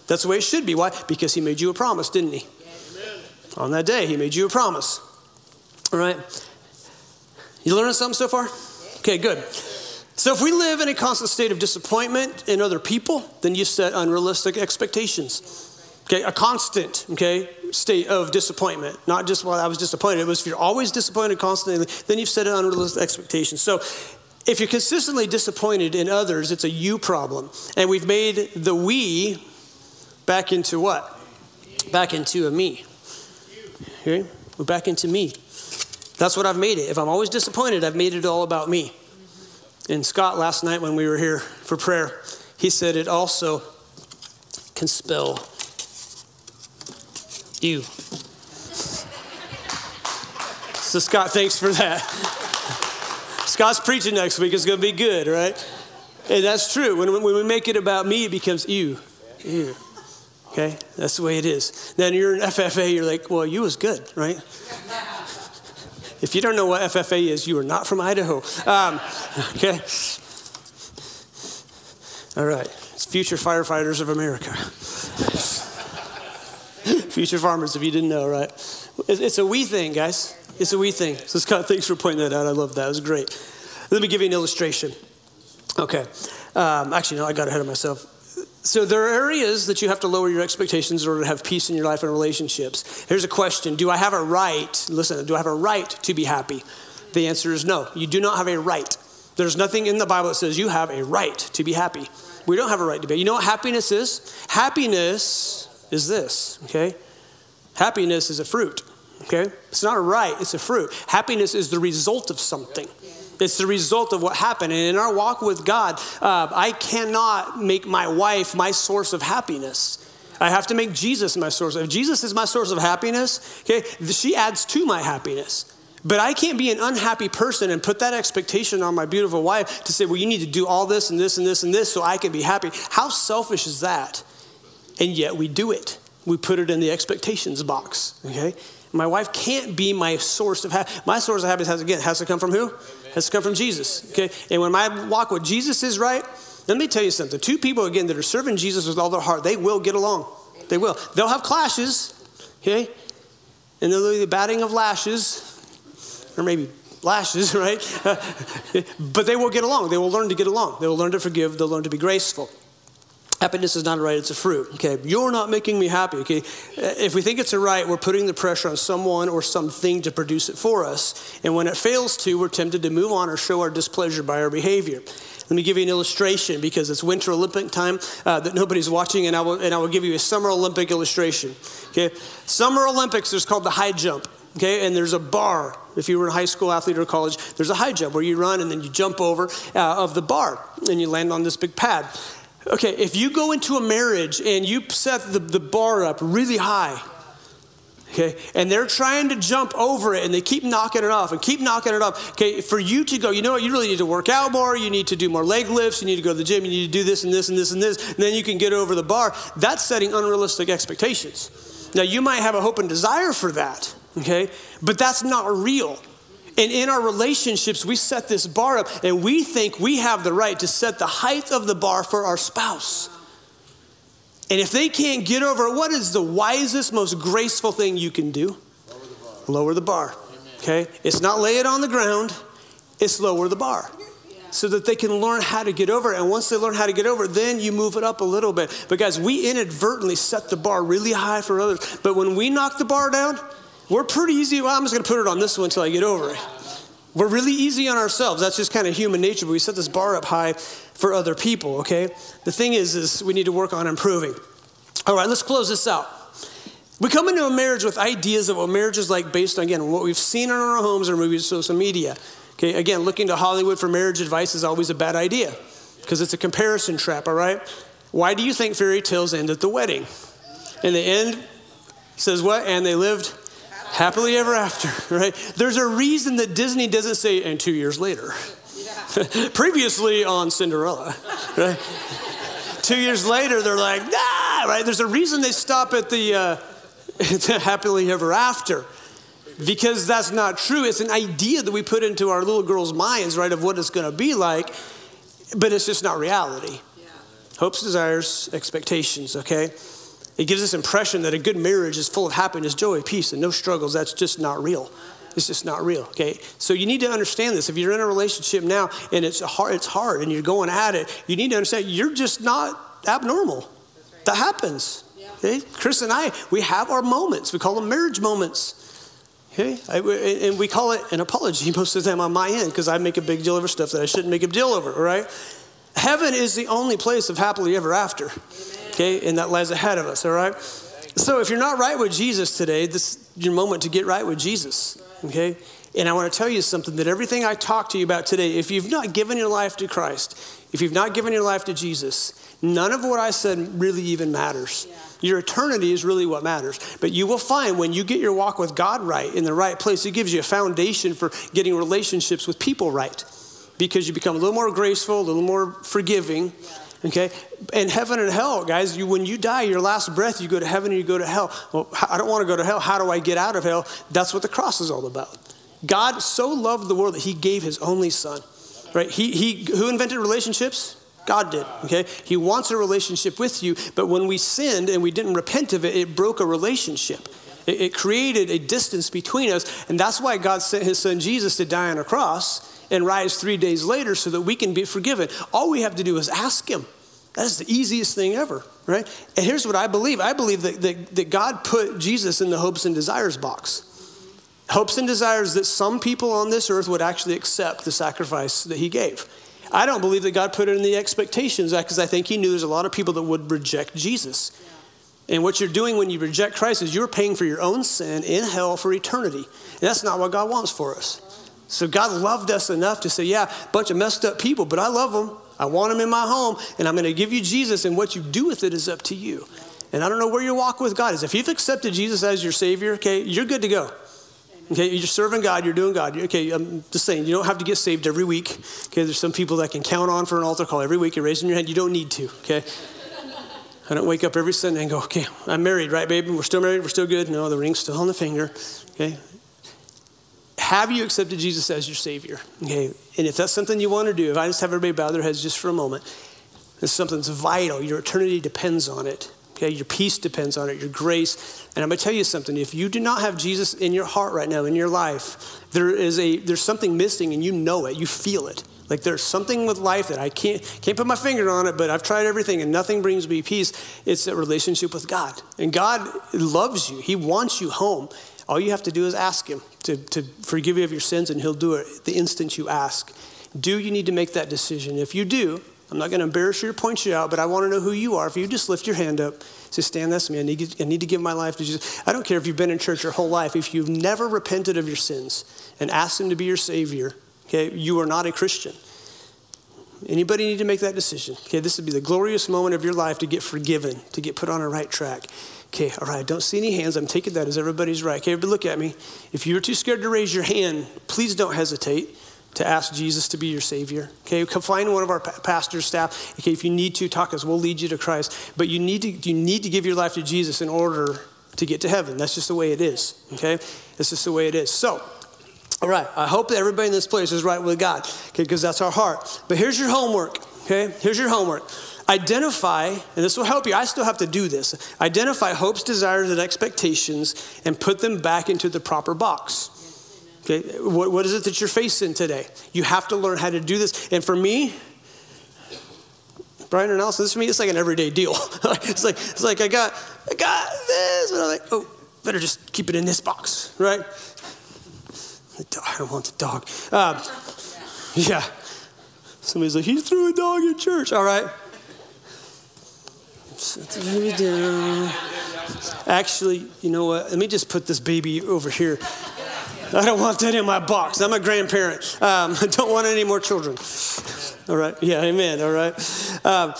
That's the way it should be. Why? Because he made you a promise, didn't he? Amen. On that day, he made you a promise. All right. You learning something so far? Okay, good. So if we live in a constant state of disappointment in other people, then you set unrealistic expectations. Okay, a constant, okay, state of disappointment. Not just, well, I was disappointed. It was if you're always disappointed constantly, then you've set an unrealistic expectation. So if you're consistently disappointed in others, it's a you problem. And we've made the we back into what? Back into a me. Okay? We're back into me. That's what I've made it. If I'm always disappointed, I've made it all about me. And Scott, last night when we were here for prayer, he said it also can spell you. So, Scott, thanks for that. Scott's preaching next week. It's going to be good, right? And that's true. When, when we make it about me, it becomes you. Okay? That's the way it is. Then you're an FFA, you're like, well, you was good, right? If you don't know what FFA is, you are not from Idaho. Um, okay? All right. It's Future Firefighters of America. Future farmers, if you didn't know, right? It's a we thing, guys. It's a we thing. So, Scott, thanks for pointing that out. I love that. It was great. Let me give you an illustration. Okay. Um, actually, no, I got ahead of myself. So there are areas that you have to lower your expectations in order to have peace in your life and relationships. Here's a question Do I have a right? Listen, do I have a right to be happy? The answer is no. You do not have a right. There's nothing in the Bible that says you have a right to be happy. We don't have a right to be. You know what happiness is? Happiness is this, okay? Happiness is a fruit, okay? It's not a right, it's a fruit. Happiness is the result of something. It's the result of what happened. And in our walk with God, uh, I cannot make my wife my source of happiness. I have to make Jesus my source. If Jesus is my source of happiness, okay, she adds to my happiness. But I can't be an unhappy person and put that expectation on my beautiful wife to say, well, you need to do all this and this and this and this so I can be happy. How selfish is that? And yet we do it. We put it in the expectations box, okay? My wife can't be my source of happiness. My source of happiness has, again, has to come from who? Has to come from Jesus. Okay? And when my walk with Jesus is right, let me tell you something. Two people, again, that are serving Jesus with all their heart, they will get along. They will. They'll have clashes, okay? And there'll be the batting of lashes, or maybe lashes, right? but they will get along. They will learn to get along. They will learn to forgive. They'll learn to be graceful. Happiness is not a right, it's a fruit. Okay, you're not making me happy. Okay, if we think it's a right, we're putting the pressure on someone or something to produce it for us. And when it fails to, we're tempted to move on or show our displeasure by our behavior. Let me give you an illustration because it's Winter Olympic time uh, that nobody's watching, and I, will, and I will give you a Summer Olympic illustration. Okay, Summer Olympics is called the high jump. Okay, and there's a bar. If you were a high school athlete or college, there's a high jump where you run and then you jump over uh, of the bar and you land on this big pad. Okay, if you go into a marriage and you set the, the bar up really high, okay, and they're trying to jump over it and they keep knocking it off and keep knocking it off, okay, for you to go, you know what, you really need to work out more, you need to do more leg lifts, you need to go to the gym, you need to do this and this and this and this, and then you can get over the bar. That's setting unrealistic expectations. Now, you might have a hope and desire for that, okay, but that's not real. And in our relationships, we set this bar up and we think we have the right to set the height of the bar for our spouse. And if they can't get over it, what is the wisest, most graceful thing you can do? Lower the bar. Lower the bar. Okay? It's not lay it on the ground, it's lower the bar. So that they can learn how to get over it. And once they learn how to get over it, then you move it up a little bit. But guys, we inadvertently set the bar really high for others. But when we knock the bar down, we're pretty easy. Well, I'm just going to put it on this one until I get over it. We're really easy on ourselves. That's just kind of human nature, but we set this bar up high for other people, okay? The thing is, is we need to work on improving. All right, let's close this out. We come into a marriage with ideas of what marriage is like based on, again, what we've seen in our homes or movies, social media. Okay, again, looking to Hollywood for marriage advice is always a bad idea because it's a comparison trap, all right? Why do you think fairy tales end at the wedding? In the end, says what? And they lived happily ever after, right? There's a reason that Disney doesn't say, and two years later. Previously on Cinderella, right? two years later, they're like, ah, right? There's a reason they stop at the uh, happily ever after. Because that's not true. It's an idea that we put into our little girls' minds, right, of what it's going to be like, but it's just not reality. Yeah. Hopes, desires, expectations, okay? It gives this impression that a good marriage is full of happiness, joy, peace, and no struggles. That's just not real. It's just not real. Okay, so you need to understand this. If you're in a relationship now and it's hard, it's hard, and you're going at it, you need to understand you're just not abnormal. That happens. Okay, Chris and I, we have our moments. We call them marriage moments. Okay, I, and we call it an apology most of the time on my end because I make a big deal over stuff that I shouldn't make a deal over. All right, heaven is the only place of happily ever after. Amen okay? And that lies ahead of us, all right? So if you're not right with Jesus today, this is your moment to get right with Jesus, okay? And I want to tell you something that everything I talk to you about today, if you've not given your life to Christ, if you've not given your life to Jesus, none of what I said really even matters. Your eternity is really what matters. But you will find when you get your walk with God right in the right place, it gives you a foundation for getting relationships with people right because you become a little more graceful, a little more forgiving. Okay? And heaven and hell, guys, you, when you die, your last breath, you go to heaven or you go to hell. Well, I don't want to go to hell. How do I get out of hell? That's what the cross is all about. God so loved the world that he gave his only son. Right? He, he, who invented relationships? God did, okay? He wants a relationship with you, but when we sinned and we didn't repent of it, it broke a relationship. It, it created a distance between us, and that's why God sent his son Jesus to die on a cross and rise three days later so that we can be forgiven. All we have to do is ask him. That is the easiest thing ever, right? And here's what I believe I believe that, that, that God put Jesus in the hopes and desires box. Hopes and desires that some people on this earth would actually accept the sacrifice that he gave. I don't believe that God put it in the expectations because I think he knew there's a lot of people that would reject Jesus. And what you're doing when you reject Christ is you're paying for your own sin in hell for eternity. And that's not what God wants for us. So God loved us enough to say, yeah, bunch of messed up people, but I love them. I want them in my home, and I'm going to give you Jesus, and what you do with it is up to you. And I don't know where your walk with God is. If you've accepted Jesus as your Savior, okay, you're good to go. Okay, you're serving God, you're doing God. Okay, I'm just saying, you don't have to get saved every week. Okay, there's some people that can count on for an altar call every week. You're raising your hand, you don't need to, okay? I don't wake up every Sunday and go, okay, I'm married, right, baby? We're still married, we're still good. No, the ring's still on the finger. Okay, have you accepted Jesus as your Savior? Okay, and if that's something you want to do, if I just have everybody bow their heads just for a moment, it's something that's vital. Your eternity depends on it. Okay, your peace depends on it, your grace. And I'm gonna tell you something. If you do not have Jesus in your heart right now, in your life, there is a there's something missing and you know it, you feel it. Like there's something with life that I can't can't put my finger on it, but I've tried everything and nothing brings me peace. It's a relationship with God. And God loves you. He wants you home. All you have to do is ask him to, to forgive you of your sins, and he'll do it the instant you ask. Do you need to make that decision? If you do, I'm not going to embarrass you or point you out, but I want to know who you are. If you just lift your hand up, say, Stan, that's me. I need, I need to give my life to Jesus. I don't care if you've been in church your whole life. If you've never repented of your sins and asked Him to be your Savior, okay, you are not a Christian. Anybody need to make that decision? Okay, this would be the glorious moment of your life to get forgiven, to get put on a right track. Okay, all right, I don't see any hands. I'm taking that as everybody's right. Okay, but look at me. If you're too scared to raise your hand, please don't hesitate to ask Jesus to be your Savior. Okay, find one of our pastor staff. Okay, if you need to, talk us. We'll lead you to Christ. But you need to, you need to give your life to Jesus in order to get to heaven. That's just the way it is. Okay, that's just the way it is. So, all right, I hope that everybody in this place is right with God. Okay, because that's our heart. But here's your homework. Okay, here's your homework. Identify, and this will help you. I still have to do this. Identify hopes, desires, and expectations, and put them back into the proper box. Okay, what, what is it that you're facing today? You have to learn how to do this. And for me, Brian and Allison, this for me, it's like an everyday deal. it's like it's like I got I got this, and I'm like, oh, better just keep it in this box, right? I don't want the dog. Um, yeah. Somebody's like, he threw a dog in church. All right. The baby down. Actually, you know what? Let me just put this baby over here. I don't want that in my box. I'm a grandparent. Um, I don't want any more children. All right. Yeah, amen. All right. Um,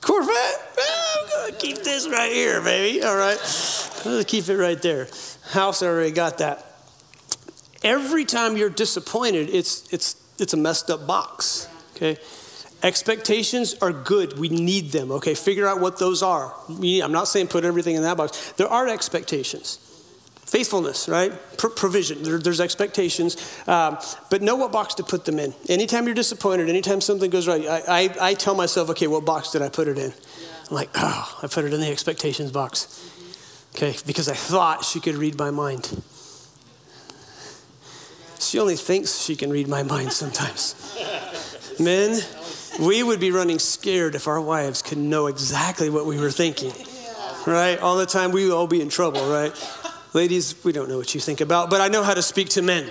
Corvette, I'm going to keep this right here, baby. All right. To keep it right there. House already got that. Every time you're disappointed, it's, it's, it's a messed up box. Okay. Expectations are good. We need them. Okay. Figure out what those are. I'm not saying put everything in that box. There are expectations faithfulness, right? Pro- provision. There, there's expectations, um, but know what box to put them in. Anytime you're disappointed, anytime something goes right, I, I, I tell myself, okay, what box did I put it in? Yeah. I'm like, oh, I put it in the expectations box. Mm-hmm. Okay, because I thought she could read my mind. She only thinks she can read my mind sometimes. Men, we would be running scared if our wives could know exactly what we were thinking. Right? All the time, we would all be in trouble, right? Ladies, we don't know what you think about, but I know how to speak to men.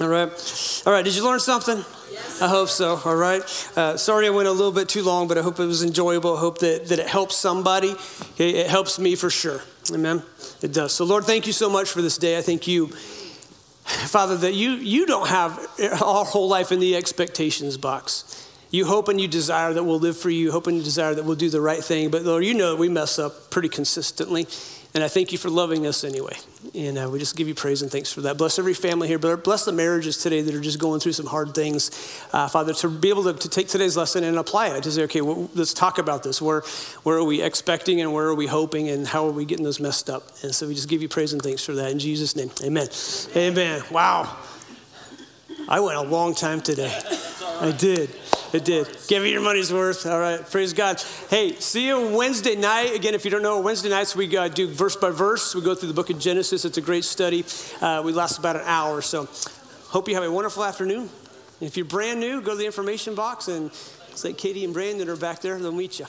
All right. All right. Did you learn something? Yes. I hope so. All right. Uh, sorry I went a little bit too long, but I hope it was enjoyable. I hope that, that it helps somebody. Okay, it helps me for sure. Amen. It does. So, Lord, thank you so much for this day. I thank you, Father, that you, you don't have our whole life in the expectations box. You hope and you desire that we'll live for you, hope and you desire that we'll do the right thing. But Lord, you know we mess up pretty consistently. And I thank you for loving us anyway. And uh, we just give you praise and thanks for that. Bless every family here. Bless the marriages today that are just going through some hard things. Uh, Father, to be able to, to, take today's lesson and apply it, to say, okay, well, let's talk about this. Where, where are we expecting and where are we hoping and how are we getting those messed up? And so we just give you praise and thanks for that. In Jesus' name, amen. Amen. Wow. I went a long time today. I did. It did. Give me your money's worth. All right. Praise God. Hey, see you Wednesday night. Again, if you don't know, Wednesday nights we uh, do verse by verse. We go through the book of Genesis. It's a great study. Uh, we last about an hour. So, hope you have a wonderful afternoon. If you're brand new, go to the information box and it's like Katie and Brandon are back there. They'll meet you.